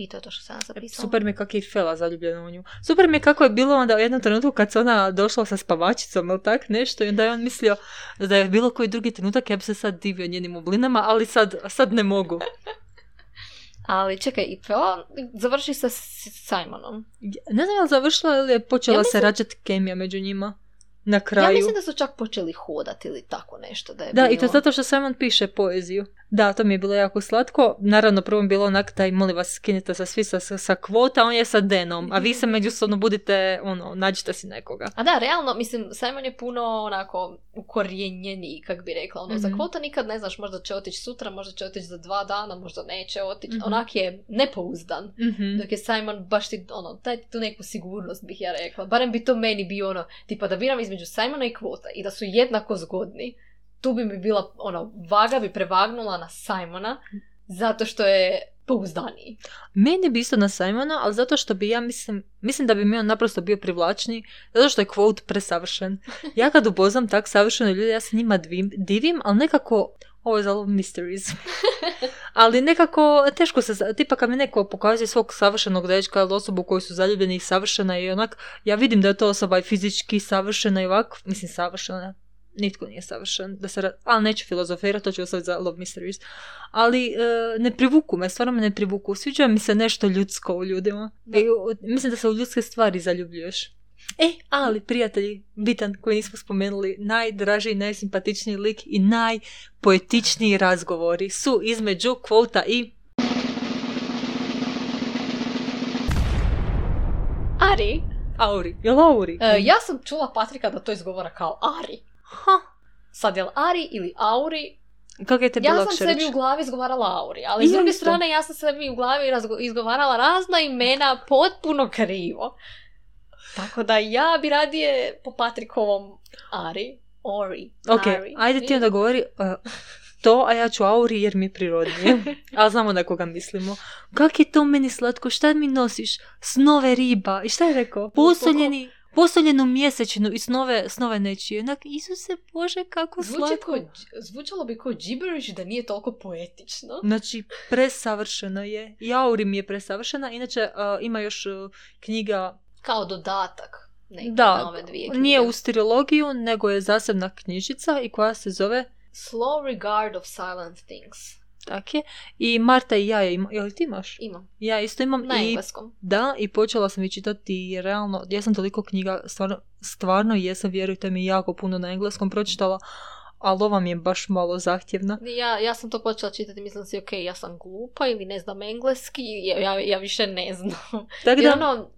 I to je to što sam zapisala. Super mi je kako je Fela zaljubljena u nju. Super mi je kako je bilo onda u jednom trenutku kad se ona došla sa spavačicom ili tak nešto i onda je on mislio da je bilo koji drugi trenutak ja bi se sad divio njenim oblinama, ali sad, sad ne mogu. Ali čekaj, i Fela završi sa Simonom. Ne znam je li završila ili je počela Ja se mislim- rađati kemija među njima na kraju. Ja mislim da su čak počeli hodati ili tako nešto da je Da, bilo. i to zato što Simon piše poeziju. Da, to mi je bilo jako slatko. Naravno, prvo mi je bilo onak, daj, molim vas, skinite se svi sa, sa, sa kvota, on je sa Denom, a vi se međusobno budite, ono, nađite si nekoga. A da, realno, mislim, Simon je puno onako ukorijenjeniji, kak bi rekla. Ono, Za Mhm. kvota nikad ne znaš, možda će otići sutra, možda će otići za dva dana, možda neće otići. Mhm. Onak je nepouzdan. Mhm. Dok je Simon baš ti, ono, daj ti tu neku sigurnost bih ja rekla. Barem bi to meni bio ono, tipa da biram između Simona i kvota i da su jednako zgodni. Tu bi mi bila, ono, vaga bi prevagnula na Simona zato što je pouzdaniji. Meni bi isto na Simona, ali zato što bi ja mislim, mislim da bi mi on naprosto bio privlačniji, zato što je quote presavršen. Ja kad upoznam tak savršene ljude, ja se njima divim, divim ali nekako, ovo je za love mysteries, ali nekako teško se, tipa kad mi neko pokazuje svog savršenog dečka ili osobu koju su zaljubljeni i savršena i onak, ja vidim da je to osoba i fizički savršena i ovako, mislim savršena, nitko nije savršen, da se, ali neću filozofirati, to ću ostaviti za love mysteries. Ali e, ne privuku me, stvarno me ne privuku. Sviđa mi se nešto ljudsko u ljudima. Da. I, u- mislim da se u ljudske stvari zaljubljuješ. E, ali prijatelji, bitan koji nismo spomenuli, najdraži, najsimpatičniji lik i najpoetičniji razgovori su između kvota i Ari. Auri. Jel Auri? E, ja sam čula Patrika da to izgovara kao Ari. Ha. Sad je li Ari ili Auri, Kako je tebi ja sam sebi u glavi izgovarala Auri, ali s druge strane ja sam sebi u glavi razgo- izgovarala razna imena potpuno krivo. Tako da ja bi radije po Patrikovom Ari, Ori, Ok, Ari. ajde ti onda govori uh, to, a ja ću Auri jer mi je prirodnije. a znamo na koga mislimo. Kak je to meni slatko? Šta mi nosiš? Snove riba. I šta je rekao? Posoljeni, posoljenu mjesečinu i snove, snove nečije. Onak, Isuse Bože, kako Zvuči slatko. ko, zvučalo bi kao gibberish da nije toliko poetično. Znači, presavršeno je. I Auri mi je presavršena. Inače, uh, ima još uh, knjiga Kao dodatak. Neki Da, na ove dvije knjige. nije u sterilogiju, nego je zasebna knjižica i koja se zove Slow regard of silent things. Tak je. I Marta i ja je ima, jel ti imaš? Imam. Ja isto imam Na i engleskom. da, i počela sam i čitati i realno, ja sam toliko knjiga, stvarno, stvarno jesam, vjerujte mi, jako puno na engleskom pročitala, ali ova mi je baš malo zahtjevna. Ja, ja sam to počela čitati, mislim si, ok, ja sam glupa ili ne znam engleski, ja, ja, ja više ne znam. Tako da, ono,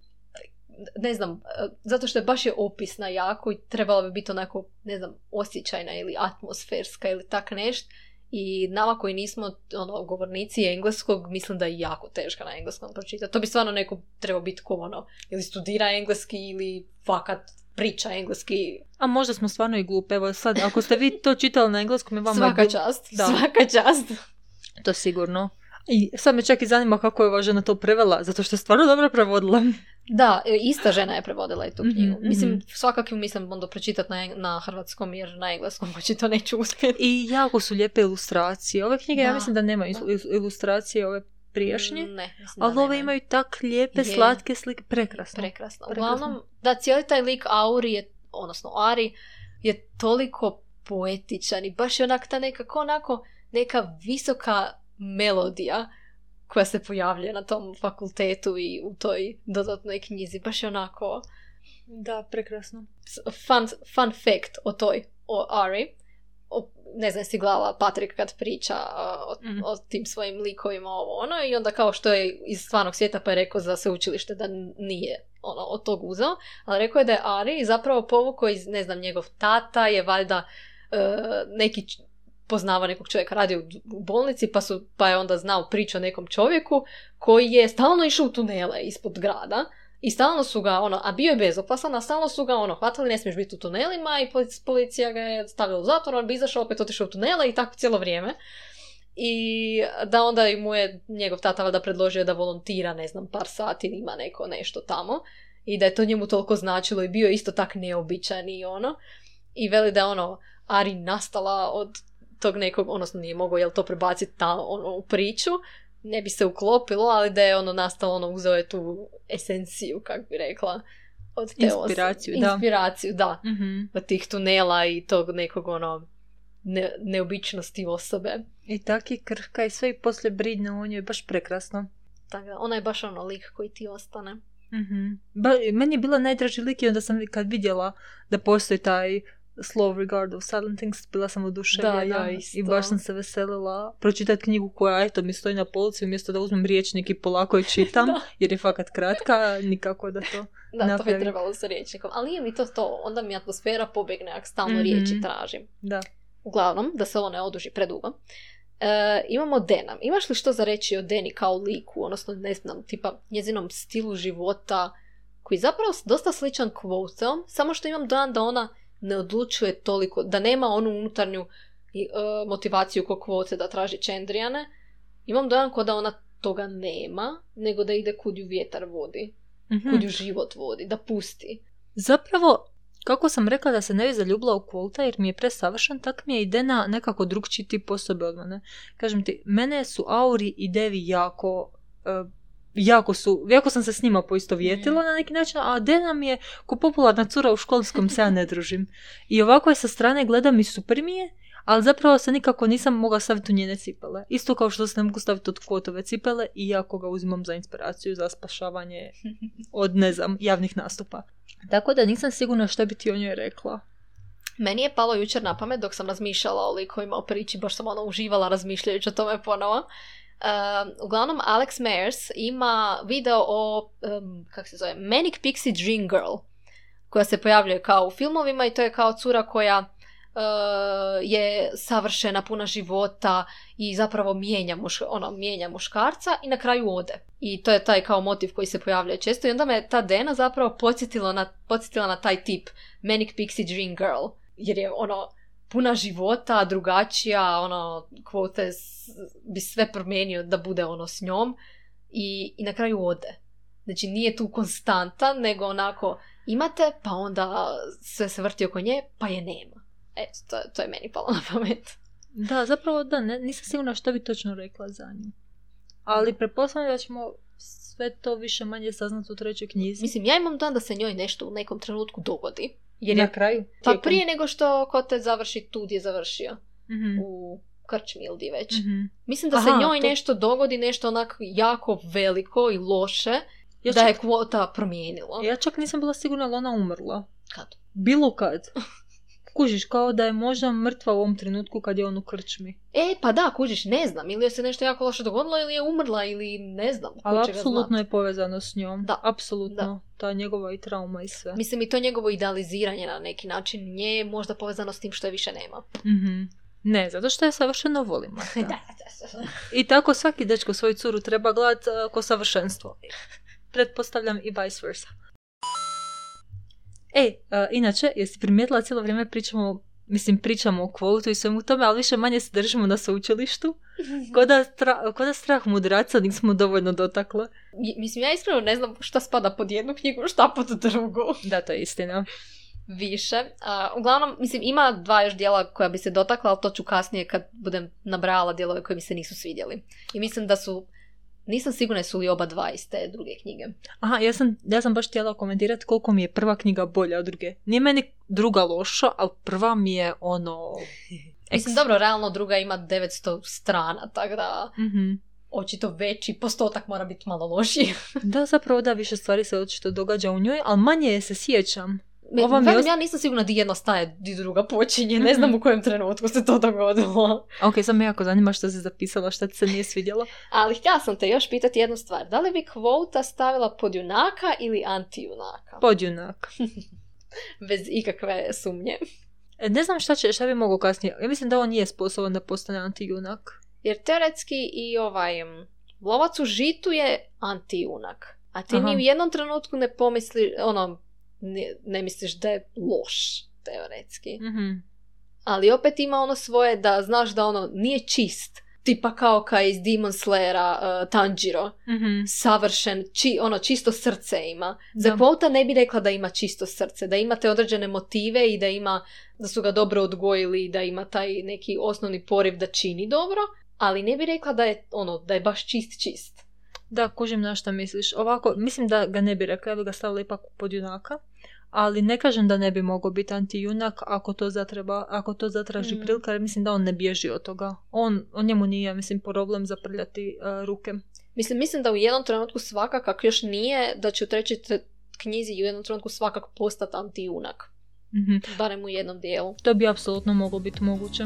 ne znam, zato što je baš je opisna jako i trebala bi biti onako, ne znam, osjećajna ili atmosferska ili tak nešt. I nama koji nismo ono, govornici engleskog, mislim da je jako teška na engleskom pročitati. To bi stvarno neko trebao biti ko ono, ili studira engleski ili fakat priča engleski. a možda smo stvarno i glupe, evo sad, ako ste vi to čitali na engleskom, je vama Svaka čast, Da. svaka čast. To sigurno. I sad me čak i zanima kako je ova žena to prevela, zato što je stvarno dobro prevodila. Da, e, ista žena je prevodila i tu Mhm, knjigu. mhm. Mislim, svakako ju mislim onda pročitati na, na hrvatskom, jer na engleskom očito neću uspjeti. I jako su lijepe ilustracije. Ove knjige ja Da, mislim da nema ilustracije ove prijašnje. Ne, mislim da Ali ove imaju tak lijepe, Je. slatke slike. Prekrasno. Prekrasno. Prekrasno. Uglavnom, da, cijeli taj lik Auri je, odnosno Ari, je toliko poetičan i baš je onak ta nekako onako neka visoka melodija koja se pojavljuje na tom fakultetu i u toj dodatnoj knjizi. Baš je onako Da, prekrasno. fun, fun fact o toj, o Ari. O, ne znam, si gledala Patrik kad priča o, Mm. o tim svojim likovima ovo ono i onda kao što je iz stvarnog svijeta pa je rekao za sveučilište da nije ono, od tog uzeo, ali rekao je da je Ari zapravo povukao iz, ne znam, njegov tata je valjda e, neki poznava nekog čovjeka, radi u, bolnici pa, su, pa je onda znao priču o nekom čovjeku koji je stalno išao u tunele ispod grada i stalno su ga, ono, a bio je bezopasan, a stalno su ga, ono, hvatali, ne smiješ biti u tunelima i polic- policija ga je stavila u zatvor, on bi izašao, opet otišao u tunele i tako cijelo vrijeme. I da onda mu je njegov tata valjda predložio da volontira, ne znam, par sati, ima neko nešto tamo. I da je to njemu toliko značilo i bio isto tak neobičan i ono. I veli da je ono, Ari nastala od tog nekog, odnosno nije mogao jel to prebaciti ta, ono, u priču, ne bi se uklopilo, ali da je ono nastalo, ono, uzeo je tu esenciju, kako bi rekla, od te. Inspiraciju, da. Inspiraciju, da. Mhm. Od tih tunela i tog nekog, ono, ne, neobičnosti osobe. I tak je krhka i sve i poslije bridne o njoj, baš prekrasno. Tako da, ona je baš ono lik koji ti ostane. Mhm. Ba, meni je bila najdraži lik i onda sam kad vidjela da postoji taj slow regard of silent things, bila sam oduševljena Da, ja isto. i baš sam se veselila pročitati knjigu koja eto mi stoji na polici umjesto da uzmem riječnik i polako je čitam jer je fakat kratka, nikako da to Da, to bi Napravi. trebalo sa riječnikom. Ali nije mi to to. Onda mi atmosfera pobjegne ako stalno Mhm. riječi tražim. da. Uglavnom, da se ovo ne oduži predugo. E, imamo Dena. Imaš li što za reći o Deni kao liku, odnosno ne znam, tipa njezinom stilu života, koji je zapravo dosta sličan quoteom, samo što imam dojam da ona ne odlučuje toliko, da nema onu unutarnju e, motivaciju ko kvote da traži čendrijane. Imam dojam kao da ona toga nema, nego da ide kud ju vjetar vodi, Mhm. kud ju život vodi, da pusti. Zapravo, kako sam rekla da se ne bi zaljubila u Quolta jer mi je presavršen, tak mi je i Dena nekako drugčiji tip osobe od mene. Kažem ti, mene su Auri i Devi jako... e, jako su, jako sam se s njima poistovjetila Mhm. na neki način, a Dena mi je ko popularna cura u školskom se ja ne družim. I ovako je sa strane gledam i super mi je, ali zapravo se nikako nisam mogla staviti u njene cipele. Isto kao što se ne mogu staviti od kvotove cipele i jako ga uzimam za inspiraciju, za spašavanje od, ne znam, javnih nastupa. Tako da nisam sigurna što bi ti o njoj rekla. Meni je palo jučer na pamet dok sam razmišljala o likovima o priči, baš sam ono uživala razmišljajući o tome ponovo. Uglavnom, Alex Mayers ima video o, um, kako se zove, Manic Pixie Dream Girl, koja se pojavljuje kao u filmovima i to je kao cura koja uh, je savršena, puna života i zapravo mijenja, muš, ono, mijenja muškarca i na kraju ode. I to je taj kao motiv koji se pojavljuje često i onda me ta Dena zapravo podsjetila na, podsjetila na taj tip Manic Pixie Dream Girl. Jer je ono, puna života, drugačija, ono, kvote bi sve promijenio da bude ono s njom i, i na kraju ode. Znači nije tu konstanta, nego onako imate, pa onda sve se vrti oko nje, pa je nema. E, to, to je meni palo na pamet. Da, zapravo da, ne, nisam sigurna što bi točno rekla za nju. Ali pretpostavljam da ćemo sve to više manje saznati u trećoj knjizi. Mislim, ja imam dan da se njoj nešto u nekom trenutku dogodi. Jer na kraju? Pa prije nego što te završi tu gdje je završio. mm U krčmi ili već. mm Mislim da se njoj nešto dogodi, nešto onako jako veliko i loše, ja da je kvota promijenila. Ja čak nisam bila sigurna da ona umrla. Kad? Bilo kad. Kužiš, kao da je možda mrtva u ovom trenutku kad je on u krčmi. E, pa da, kužiš, ne znam. Ili je se nešto jako loše dogodilo ili je umrla ili ne znam. Ali apsolutno je povezano s njom. Da. Apsolutno. Da. Ta njegova i trauma i sve. Mislim i to njegovo idealiziranje na neki način nje je možda povezano s tim što je više nema. Mhm. Ne, zato što je savršeno volim. I tako svaki dečko svoju curu treba gledati uh, ko savršenstvo. Pretpostavljam i vice versa. E, uh, inače, jesi primijetila cijelo vrijeme pričamo, mislim pričamo o kvotu i svemu tome, ali više manje se držimo na sveučilištu. Koda, stra, koda strah mudraca nismo dovoljno dotakle. Mislim, ja iskreno ne znam šta spada pod jednu knjigu, šta pod drugu. Da, to je istina. Više. Uh, uglavnom, mislim, ima dva još dijela koja bi se dotakla, ali to ću kasnije kad budem nabrajala dijelove koji mi se nisu svidjeli. I mislim da su nisam sigurna su li oba dva iz te druge knjige. Aha, ja sam, ja sam baš htjela komentirati koliko mi je prva knjiga bolja od druge. Nije meni druga loša, ali prva mi je ono... Mislim, dobro, realno druga ima 900 strana, tako da... mm Očito veći postotak mora biti malo lošiji. da, zapravo da, više stvari se očito događa u njoj, ali manje je se sjećam. Ova mi Ja nisam sigurna di jedna staje, di druga počinje. Ne znam u kojem trenutku se to dogodilo. ok, sam me jako zanima što si zapisala, što ti se nije svidjelo. Ali htjela sam te još pitati jednu stvar. Da li bi kvota stavila pod junaka ili anti-junaka? Pod junaka. Bez ikakve sumnje. E, ne znam šta, će, šta bi mogao kasnije. Ja mislim da on nije sposoban da postane anti-junak. Jer teoretski i ovaj lovac u žitu je anti-junak. A ti ni u jednom trenutku ne pomisli, ono, ne, ne misliš da je loš, teoretski. mm Ali opet ima ono svoje da znaš da ono nije čist. Tipa kao ka iz Demon Slayera uh, Tanjiro. mm Savršen, či, ono čisto srce ima. Za Kvota ne bi rekla da ima čisto srce. Da ima te određene motive i da ima da su ga dobro odgojili i da ima taj neki osnovni poriv da čini dobro. Ali ne bi rekla da je ono da je baš čist čist. Da, kužim na što misliš. Ovako, mislim da ga ne bi rekla, ja bi ga stavila ipak pod junaka ali ne kažem da ne bi mogao biti antijunak ako to zatreba, ako to zatraži mm. prilika, jer mislim da on ne bježi od toga. On, on njemu nije, mislim, problem zaprljati uh, ruke. Mislim, mislim da u jednom trenutku svakak, ako još nije, da će u trećoj knjizi u jednom trenutku svakak postati antijunak. Mm-hmm. Barem u jednom dijelu. To bi apsolutno moglo biti moguće.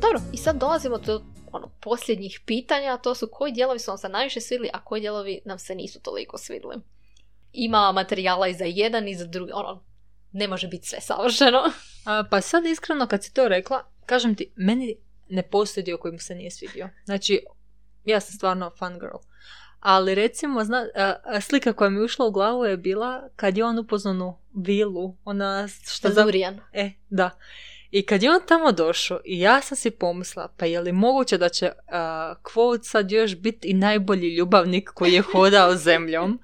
Dobro, i sad dolazimo do ono, posljednjih pitanja, to su koji dijelovi su nam se najviše svidli, a koji dijelovi nam se nisu toliko svidli. Ima materijala i za jedan i za drugi, ono, ne može biti sve savršeno. A, pa sad iskreno kad si to rekla, kažem ti, meni ne postoji dio koji mu se nije svidio. Znači, ja sam stvarno fan girl. Ali recimo, zna, a, slika koja mi je ušla u glavu je bila kad je on upoznanu vilu, ona što za... E, da. I kad je on tamo došao i ja sam si pomisla, pa je li moguće da će uh, Quote sad još biti i najbolji ljubavnik koji je hodao zemljom?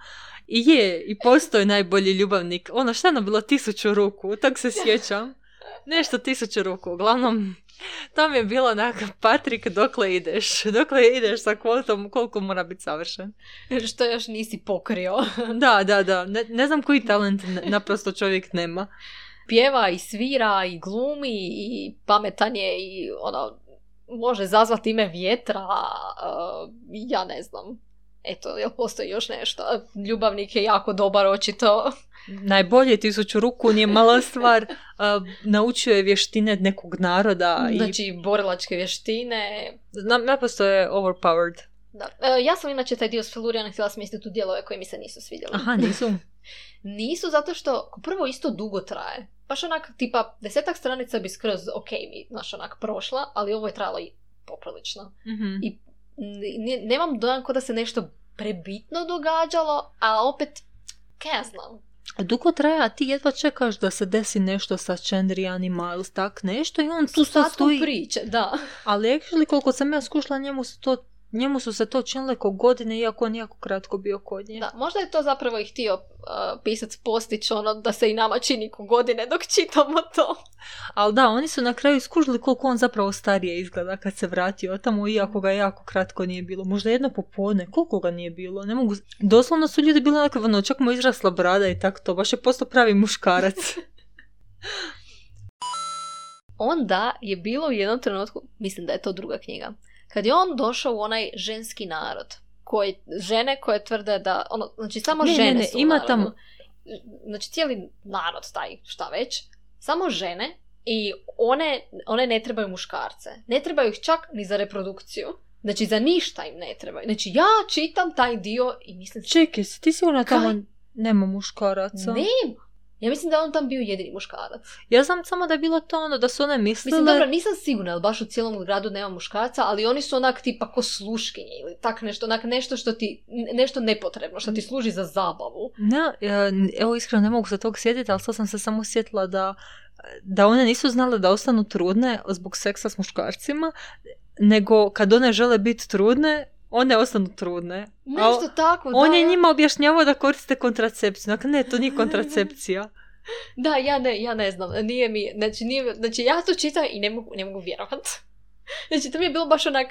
I je, i postoji najbolji ljubavnik. Ono, šta nam bilo tisuću ruku, tak se sjećam. Nešto tisuću ruku. Uglavnom, tam je bilo onak, Patrik, dokle ideš? Dokle ideš sa kvotom, koliko mora biti savršen? Što još nisi pokrio. da, da, da. Ne, ne znam koji talent naprosto čovjek nema pjeva i svira i glumi i pametan je i ono, može zazvati ime vjetra, uh, ja ne znam. eto, jel postoji još nešto? Ljubavnik je jako dobar, očito. Najbolje tisuću ruku nije mala stvar. A, naučio je vještine nekog naroda. I... Znači, borilačke vještine. Znam, naprosto je overpowered. Da. E, ja sam inače taj dio s Feluriana htjela smjestiti u dijelove koji mi se nisu svidjeli. Aha, nisu. Nisu zato što prvo isto dugo traje. Baš onak, tipa, desetak stranica bi skroz ok mi, znaš, onak, prošla, ali ovo je trajalo i poprilično. Mhm. I n- nemam dojam ko da se nešto prebitno događalo, a opet, kaj ja znam. Dugo traje, a ti jedva čekaš da se desi nešto sa Chandrian i Miles, tak nešto i on tu sad stoji. priče, da. Ali actually, koliko sam ja skušla, njemu su, to, njemu su se to činile ko godine, iako on jako kratko bio kod nje. Da, možda je to zapravo i htio uh, pisac postić ono da se i nama čini ko godine dok čitamo to. Ali da, oni su na kraju skužili koliko on zapravo starije izgleda kad se vratio tamo, iako ga jako kratko nije bilo. Možda jedno popodne, koliko ga nije bilo, ne mogu... Doslovno su ljudi bili onako, ono, čak mu izrasla brada i tako to, baš je postao pravi muškarac. Onda je bilo u jednom trenutku, mislim da je to druga knjiga, kad je on došao u onaj ženski narod, koji, žene koje tvrde da, ono, znači samo Ne, ne, žene ne, su u ima tamo- Znači cijeli narod taj, šta već, samo žene i one, one ne trebaju muškarce. Ne trebaju ih čak ni za reprodukciju. Znači za ništa im ne trebaju. Znači ja čitam taj dio i mislim Čekaj, si ti sigurno tamo Kaj? nema muškaraca? nema. Ja mislim da je on tam bio jedini muškarac. Ja znam samo da je bilo to ono, da su one mislile... Mislim, dobro, nisam sigurna, jer baš u cijelom gradu nema muškarca, ali oni su onak tipa ko sluškinje ili tak nešto, onak nešto što ti, nešto nepotrebno, što ti služi za zabavu. Ne, evo iskreno ne mogu se tog sjetiti, ali sad sam se samo sjetila da, da one nisu znale da ostanu trudne zbog seksa s muškarcima, nego kad one žele biti trudne, one ostanu trudne. A Nešto tako, on da, je ja- njima objašnjavao da koriste kontracepciju. Dakle, ne, to nije kontracepcija. Da, ja ne, ja ne znam, nije mi, znači, nije, znači ja to čitam i ne mogu, ne mogu vjerovat. Znači to mi je bilo baš onak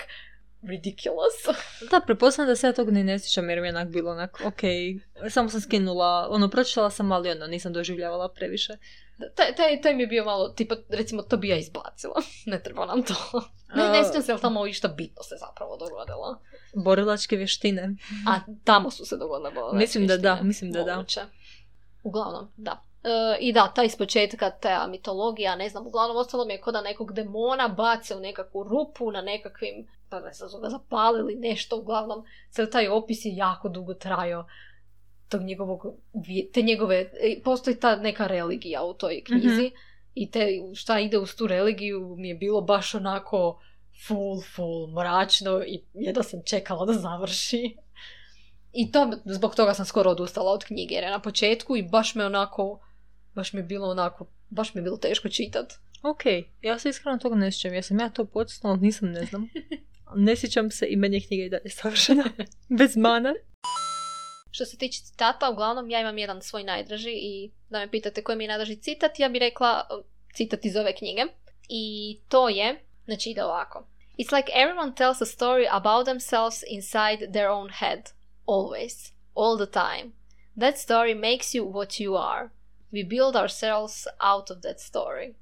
ridiculous. Da, pretpostavljam da se ja tog ni ne sjećam jer mi je onak bilo onak, ok, samo sam skinula, ono, pročitala sam, ali ono, nisam doživljavala previše. Taj, taj, taj mi je bio malo, tipa, recimo, to bi ja izbacila. Ne treba nam to. Ne, ne A- sjećam se, ali tamo išta bitno se zapravo dogodilo. Borilačke vještine. A tamo su se dogodile bolne Mislim da da, vještine. mislim da da. Moguće. Uglavnom, da. E, I da, ta ispočetka, ta mitologija, ne znam, uglavnom ostalo mi je kod da nekog demona bace u nekakvu rupu na nekakvim, pa ne znam, zapalili nešto, uglavnom, sad taj opis je jako dugo trajao tog njegovog, te njegove, e, postoji ta neka religija u toj knjizi Mhm. i te, šta ide uz tu religiju mi je bilo baš onako full, full mračno i jedva sam čekala da završi. I to, zbog toga sam skoro odustala od knjige, jer je na početku i baš me onako, baš mi je bilo onako, baš mi je bilo teško čitat. Ok, ja se iskreno toga ne sjećam. Jesam ja to ali nisam, ne znam. Ne sjećam se i meni je knjiga i dalje savršena. Bez mana. Što se tiče citata, uglavnom ja imam jedan svoj najdraži i da me pitate koji mi je najdraži citat, ja bih rekla citat iz ove knjige. I to je, znači ide ovako. It's like everyone tells a story about themselves inside their own head. Always. All the time. That story makes you what you are. We build ourselves out of that story.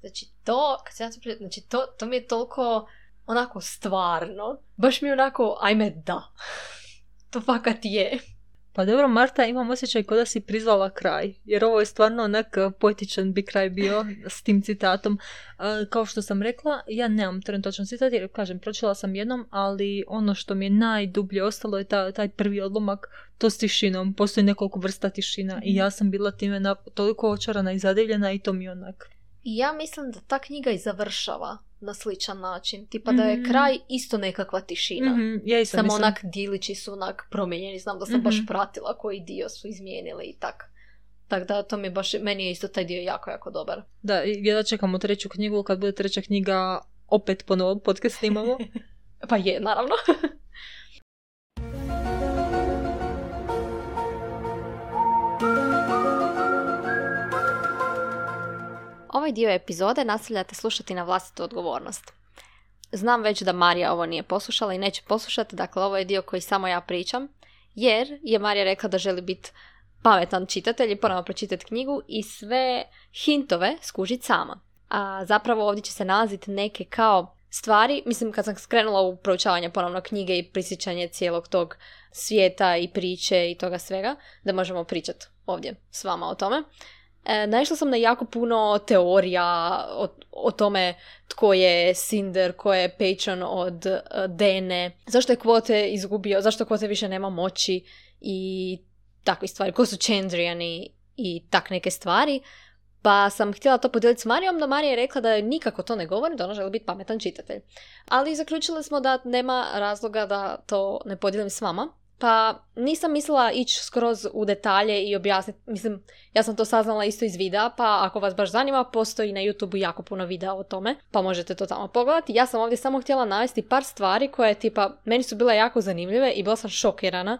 Znači to, kad sam ja to znači to, to mi je toliko onako stvarno. Baš mi je onako, ajme da. to fakat je. Pa dobro, Marta, imam osjećaj kao da si prizvala kraj. Jer ovo je stvarno onak eh, poetičan bi kraj bio s tim citatom. Eh, Kao što sam rekla, ja nemam trenutačan citat jer, kažem, pročila sam jednom, ali ono što mi je najdublje ostalo je ta, taj prvi odlomak, to s tišinom. Postoji nekoliko vrsta tišina i ja sam bila time na, toliko očarana i zadivljena i to mi onak. Ja mislim da ta knjiga i završava na sličan način. Tipa da je Mhm. kraj isto nekakva tišina. Mhm, ja isto Samo mislim. onak dilići su onak promijenjeni. Znam da sam baš Mhm. pratila koji dio su izmijenili i tak. Tako da to mi baš, meni je isto taj dio jako, jako dobar. Da, i ja čekamo treću knjigu, kad bude treća knjiga, opet po novom podcast snimamo. Pa je, naravno. Ovaj dio epizode nastavljate slušati na vlastitu odgovornost. Znam već da Marija ovo nije poslušala i neće poslušati, dakle ovo je dio koji samo ja pričam, jer je Marija rekla da želi biti pametan čitatelj i ponovno pročitati knjigu i sve hintove skužiti sama. A zapravo ovdje će se nalaziti neke kao stvari, mislim kad sam skrenula u proučavanje ponovno knjige i prisjećanje cijelog tog svijeta i priče i toga svega, da možemo pričati ovdje s vama o tome. E, naišla sam na jako puno teorija o, o tome tko je Cinder, ko je patron od uh, Dene, zašto je kvote izgubio, zašto kvote više nema moći i takve stvari, ko su Chandriani i tak neke stvari. Pa sam htjela to podijeliti s Marijom, no Marija je rekla da nikako to ne govori, da ona želi biti pametan čitatelj. Ali zaključili smo da nema razloga da to ne podijelim s vama. Pa nisam mislila ići skroz u detalje i objasniti, mislim, ja sam to saznala isto iz videa, pa ako vas baš zanima, postoji na YouTube jako puno videa o tome, pa možete to tamo pogledati. Ja sam ovdje samo htjela navesti par stvari koje, tipa, meni su bile jako zanimljive i bila sam šokirana.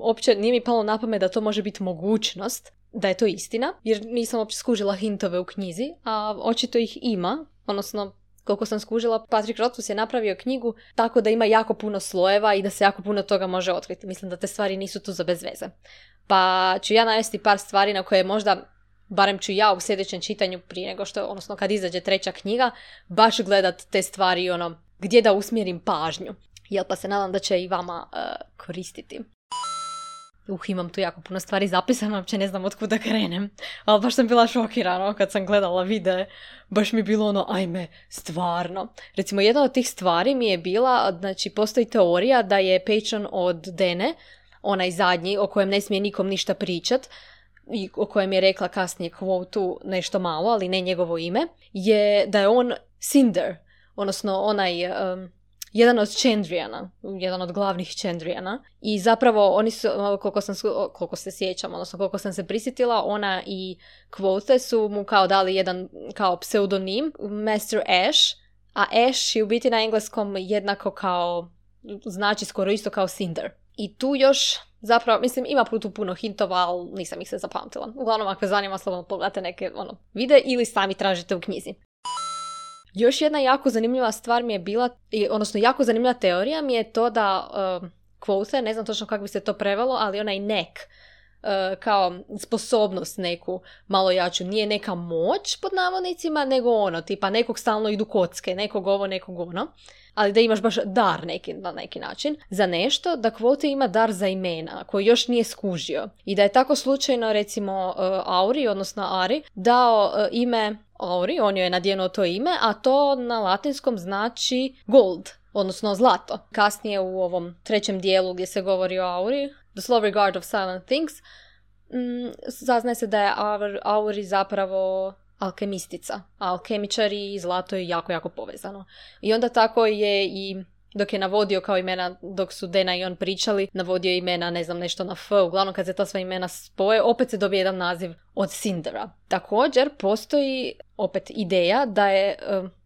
Uopće nije mi palo na pamet da to može biti mogućnost, da je to istina, jer nisam uopće skužila hintove u knjizi, a očito ih ima, odnosno koliko sam skužila, Patrick Rothfuss je napravio knjigu tako da ima jako puno slojeva i da se jako puno toga može otkriti. Mislim da te stvari nisu tu za bez veze. Pa ću ja navesti par stvari na koje možda barem ću ja u sljedećem čitanju prije nego što, odnosno kad izađe treća knjiga, baš gledat te stvari ono, gdje da usmjerim pažnju. Jel pa se nadam da će i vama uh, koristiti. Uh, imam tu jako puno stvari zapisano, uopće ne znam otkud da krenem. Ali baš sam bila šokirana kad sam gledala videe. Baš mi bilo ono, ajme, stvarno. Recimo, jedna od tih stvari mi je bila, znači, postoji teorija da je patron od Dene, onaj zadnji, o kojem ne smije nikom ništa pričat, i o kojem je rekla kasnije kvotu nešto malo, ali ne njegovo ime, je da je on Cinder, odnosno onaj jedan od Chandrijana, jedan od glavnih Chandrijana. I zapravo oni su, koliko, sam, koliko se sjećam, odnosno koliko sam se prisjetila, ona i Kvote su mu kao dali jedan kao pseudonim, Master Ash, a Ash je u biti na engleskom jednako kao, znači skoro isto kao Cinder. I tu još zapravo, mislim, ima tu puno hintova, ali nisam ih se zapamtila. Uglavnom, ako zanima, slobodno pogledate neke ono, vide ili sami tražite u knjizi. Još jedna jako zanimljiva stvar mi je bila, odnosno jako zanimljiva teorija mi je to da uh, quote, ne znam točno kako bi se to prevelo, ali onaj nek, uh, kao sposobnost neku malo jaču, nije neka moć pod navodnicima, nego ono, tipa nekog stalno idu kocke, nekog ovo, nekog ono ali da imaš baš dar neki, na neki način za nešto, da kvote ima dar za imena koji još nije skužio. I da je tako slučajno recimo uh, Auri, odnosno Ari, dao uh, ime Auri, on joj je nadjenuo to ime, a to na latinskom znači gold, odnosno zlato. Kasnije u ovom trećem dijelu gdje se govori o Auri, The Slow Regard of Silent Things, mm, saznaje se da je Auri zapravo alkemistica. A alkemičari i zlato je jako, jako povezano. I onda tako je i dok je navodio kao imena, dok su Dena i on pričali, navodio imena, ne znam, nešto na F, uglavnom kad se ta sva imena spoje, opet se dobije jedan naziv od Cindera. Također, postoji opet ideja da je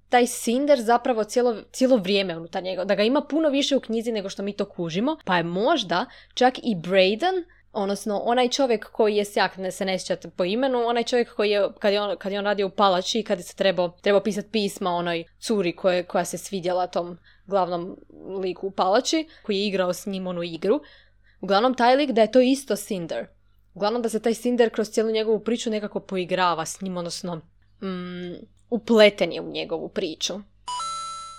taj Cinder zapravo cijelo, cijelo vrijeme unutar njega, da ga ima puno više u knjizi nego što mi to kužimo, pa je možda čak i Braden odnosno onaj čovjek koji je sjak, ne se ne sjećate po imenu, onaj čovjek koji je, kad je on, kad je on radio u palači, kad se trebao, trebao pisati pisma onoj curi koje, koja se svidjela tom glavnom liku u palači, koji je igrao s njim onu igru. Uglavnom taj lik da je to isto Cinder. Uglavnom da se taj Cinder kroz cijelu njegovu priču nekako poigrava s njim, odnosno mm, upleten je u njegovu priču.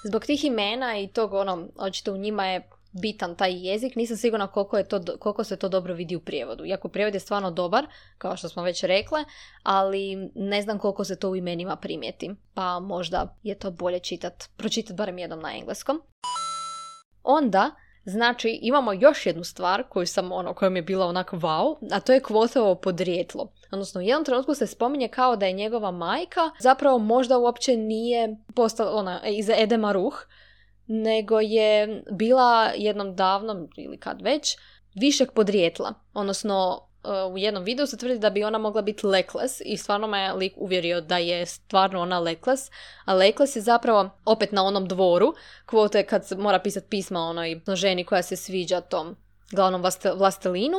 Zbog tih imena i tog ono, očito u njima je bitan taj jezik, nisam sigurna koliko, je to, koliko se to dobro vidi u prijevodu. Iako prijevod je stvarno dobar, kao što smo već rekle, ali ne znam koliko se to u imenima primijeti. Pa možda je to bolje čitat, pročitat barem jednom na engleskom. Onda, znači, imamo još jednu stvar koju sam, ono, koja je bila onako wow, a to je kvotovo podrijetlo. Odnosno, u jednom trenutku se spominje kao da je njegova majka zapravo možda uopće nije postala, ona, iz Edema Ruh, nego je bila jednom davnom ili kad već višeg podrijetla. Odnosno, uh, u jednom videu se tvrdi da bi ona mogla biti lekles i stvarno me lik uvjerio da je stvarno ona lekles, a lekles je zapravo opet na onom dvoru, kvote kad mora pisati pisma onoj ženi koja se sviđa tom glavnom vlastelinu,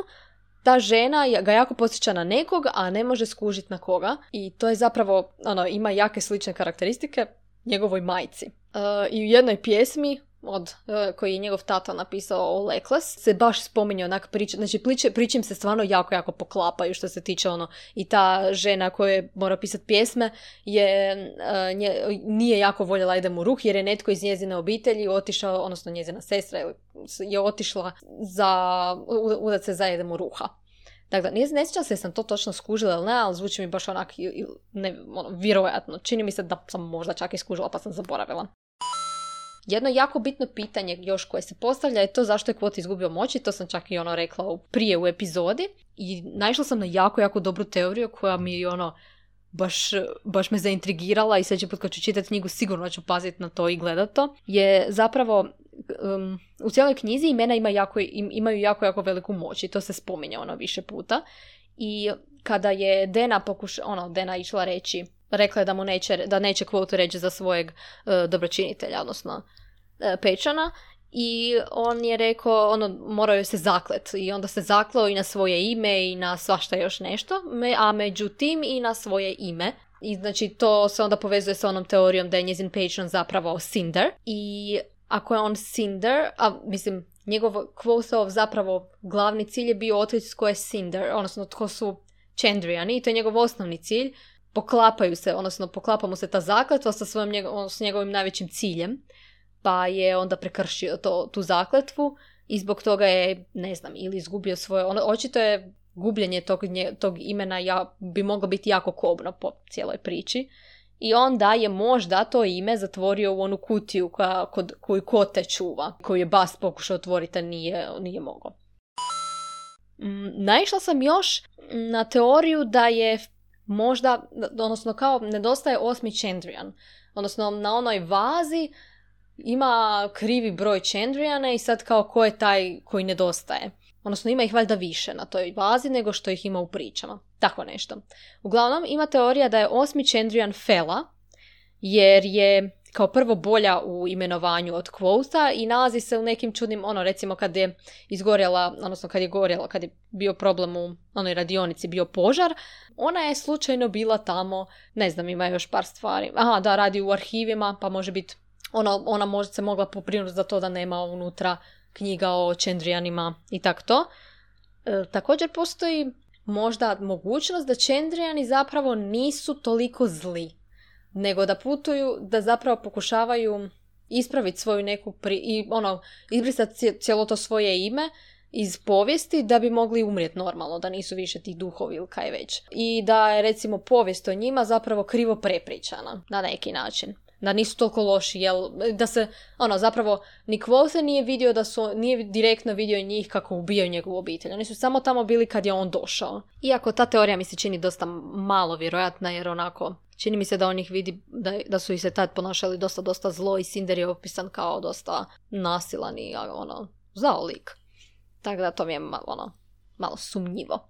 ta žena ga jako posjeća na nekog, a ne može skužiti na koga. I to je zapravo, ono, ima jake slične karakteristike njegovoj majci. Uh, I u jednoj pjesmi od, e, koji je njegov tata napisao o Lekles, se baš spominje onak priča, znači priče, pričim se stvarno jako, jako poklapaju što se tiče ono, i ta žena koja mora pisati pjesme je, e, nje, nije jako voljela idem u ruh jer je netko iz njezine obitelji otišao, odnosno njezina sestra je otišla za, udat se za idem u ruha. Dakle, ne, ne sjećam se sam to točno skužila ili ne, ali zvuči mi baš onak, ne, ono, vjerojatno. Čini mi se da sam možda čak i skužila pa sam zaboravila. Jedno jako bitno pitanje još koje se postavlja je to zašto je Kvot izgubio moći, to sam čak i ono rekla prije u epizodi. I naišla sam na jako, jako dobru teoriju koja mi je ono baš, baš me zaintrigirala i sljedeći put kad ću čitati knjigu sigurno ću paziti na to i gledati to, je zapravo um, u cijeloj knjizi imena ima jako, imaju jako, jako veliku moć i to se spominje ono više puta. I kada je Dena pokuša, ono, Dena išla reći rekla je da mu neće, da neće kvotu reći za svojeg uh, dobročinitelja, odnosno pečana. I on je rekao, ono, morao se zaklet. I onda se zaklao i na svoje ime i na svašta još nešto. A međutim i na svoje ime. I znači to se onda povezuje sa onom teorijom da je njezin patron zapravo Cinder. I ako je on Cinder, a mislim, njegov Kvotov zapravo glavni cilj je bio otkriti tko je Cinder, odnosno tko su Chandriani i to je njegov osnovni cilj poklapaju se, odnosno poklapa mu se ta zakletva sa svojim s njegovim najvećim ciljem, pa je onda prekršio to, tu zakletvu i zbog toga je, ne znam, ili izgubio svoje, ono, očito je gubljenje tog, tog imena ja, bi moglo biti jako kobno po cijeloj priči. I onda je možda to ime zatvorio u onu kutiju koja, kod, koju kote čuva, koju je Bas pokušao otvoriti, a nije, nije mogao. Mm, naišla sam još na teoriju da je možda, odnosno kao nedostaje osmi Chandrian. Odnosno na onoj vazi ima krivi broj Chandriana i sad kao ko je taj koji nedostaje. Odnosno ima ih valjda više na toj vazi nego što ih ima u pričama. Tako nešto. Uglavnom ima teorija da je osmi Chandrian Fela jer je kao prvo bolja u imenovanju od kvota i nalazi se u nekim čudnim, ono recimo kad je izgorjela, odnosno kad je gorjela, kad je bio problem u onoj radionici, bio požar, ona je slučajno bila tamo, ne znam, ima još par stvari. Aha, da, radi u arhivima, pa može biti, ona, ona možda se mogla poprinuti za to da nema unutra knjiga o Čendrijanima i tako to. E, također postoji možda mogućnost da Čendrijani zapravo nisu toliko zli nego da putuju, da zapravo pokušavaju ispraviti svoju neku pri, i ono, izbrisati cijelo to svoje ime iz povijesti da bi mogli umrijeti normalno, da nisu više ti duhovi ili kaj već. I da je recimo povijest o njima zapravo krivo prepričana na neki način. Da nisu toliko loši, jel, da se, ono, zapravo, ni se nije vidio da su, nije direktno vidio njih kako ubijaju njegovu obitelj. Oni su samo tamo bili kad je on došao. Iako ta teorija mi se čini dosta malo vjerojatna, jer onako, čini mi se da on ih vidi da, da su i se tad ponašali dosta, dosta zlo i Cinder je opisan kao dosta nasilan i ono, zao lik. Tako da to mi je malo, ono, malo sumnjivo.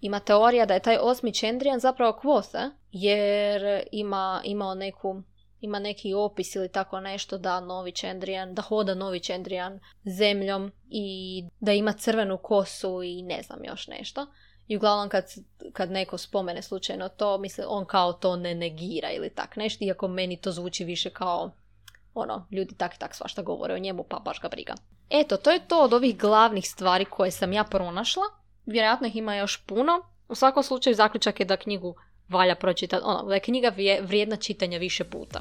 Ima teorija da je taj osmi Čendrijan zapravo kvose, jer ima, imao neku ima neki opis ili tako nešto da novi Čendrijan, da hoda novi Čendrijan zemljom i da ima crvenu kosu i ne znam još nešto. I uglavnom kad, kad neko spomene slučajno to, misle, on kao to ne negira ili tak nešto, iako meni to zvuči više kao ono, ljudi tak i tak svašta govore o njemu, pa baš ga briga. Eto, to je to od ovih glavnih stvari koje sam ja pronašla. Vjerojatno ih ima još puno. U svakom slučaju zaključak je da knjigu valja pročitati, ono, da je knjiga vrijedna čitanja više puta.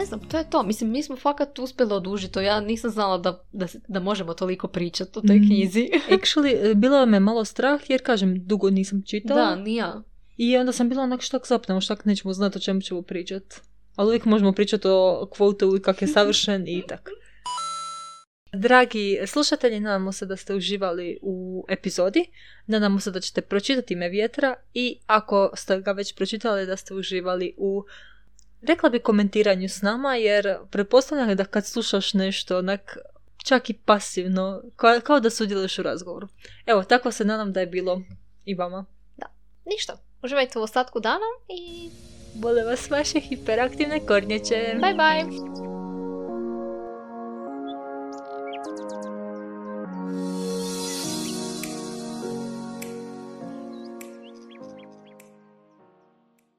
ne znam, to je to. Mislim, mi smo fakat uspjeli odužiti to. Ja nisam znala da, da, da možemo toliko pričati o toj mm. knjizi. Actually, bilo me malo strah jer, kažem, dugo nisam čitala. Da, nija. I onda sam bila onak štak zapnemo, štak nećemo znati o čemu ćemo pričati. Ali uvijek možemo pričati o kvotu i kak je savršen i tako. Dragi slušatelji, nadamo se da ste uživali u epizodi. Nadamo se da ćete pročitati ime vjetra i ako ste ga već pročitali da ste uživali u rekla bi komentiranju s nama jer pretpostavljam da kad slušaš nešto onak čak i pasivno, kao, kao da sudjeluješ u razgovoru. Evo, tako se nadam da je bilo i vama. Da, ništa. Uživajte u ostatku dana i... Bole vas vaše hiperaktivne kornjeće. Bye bye!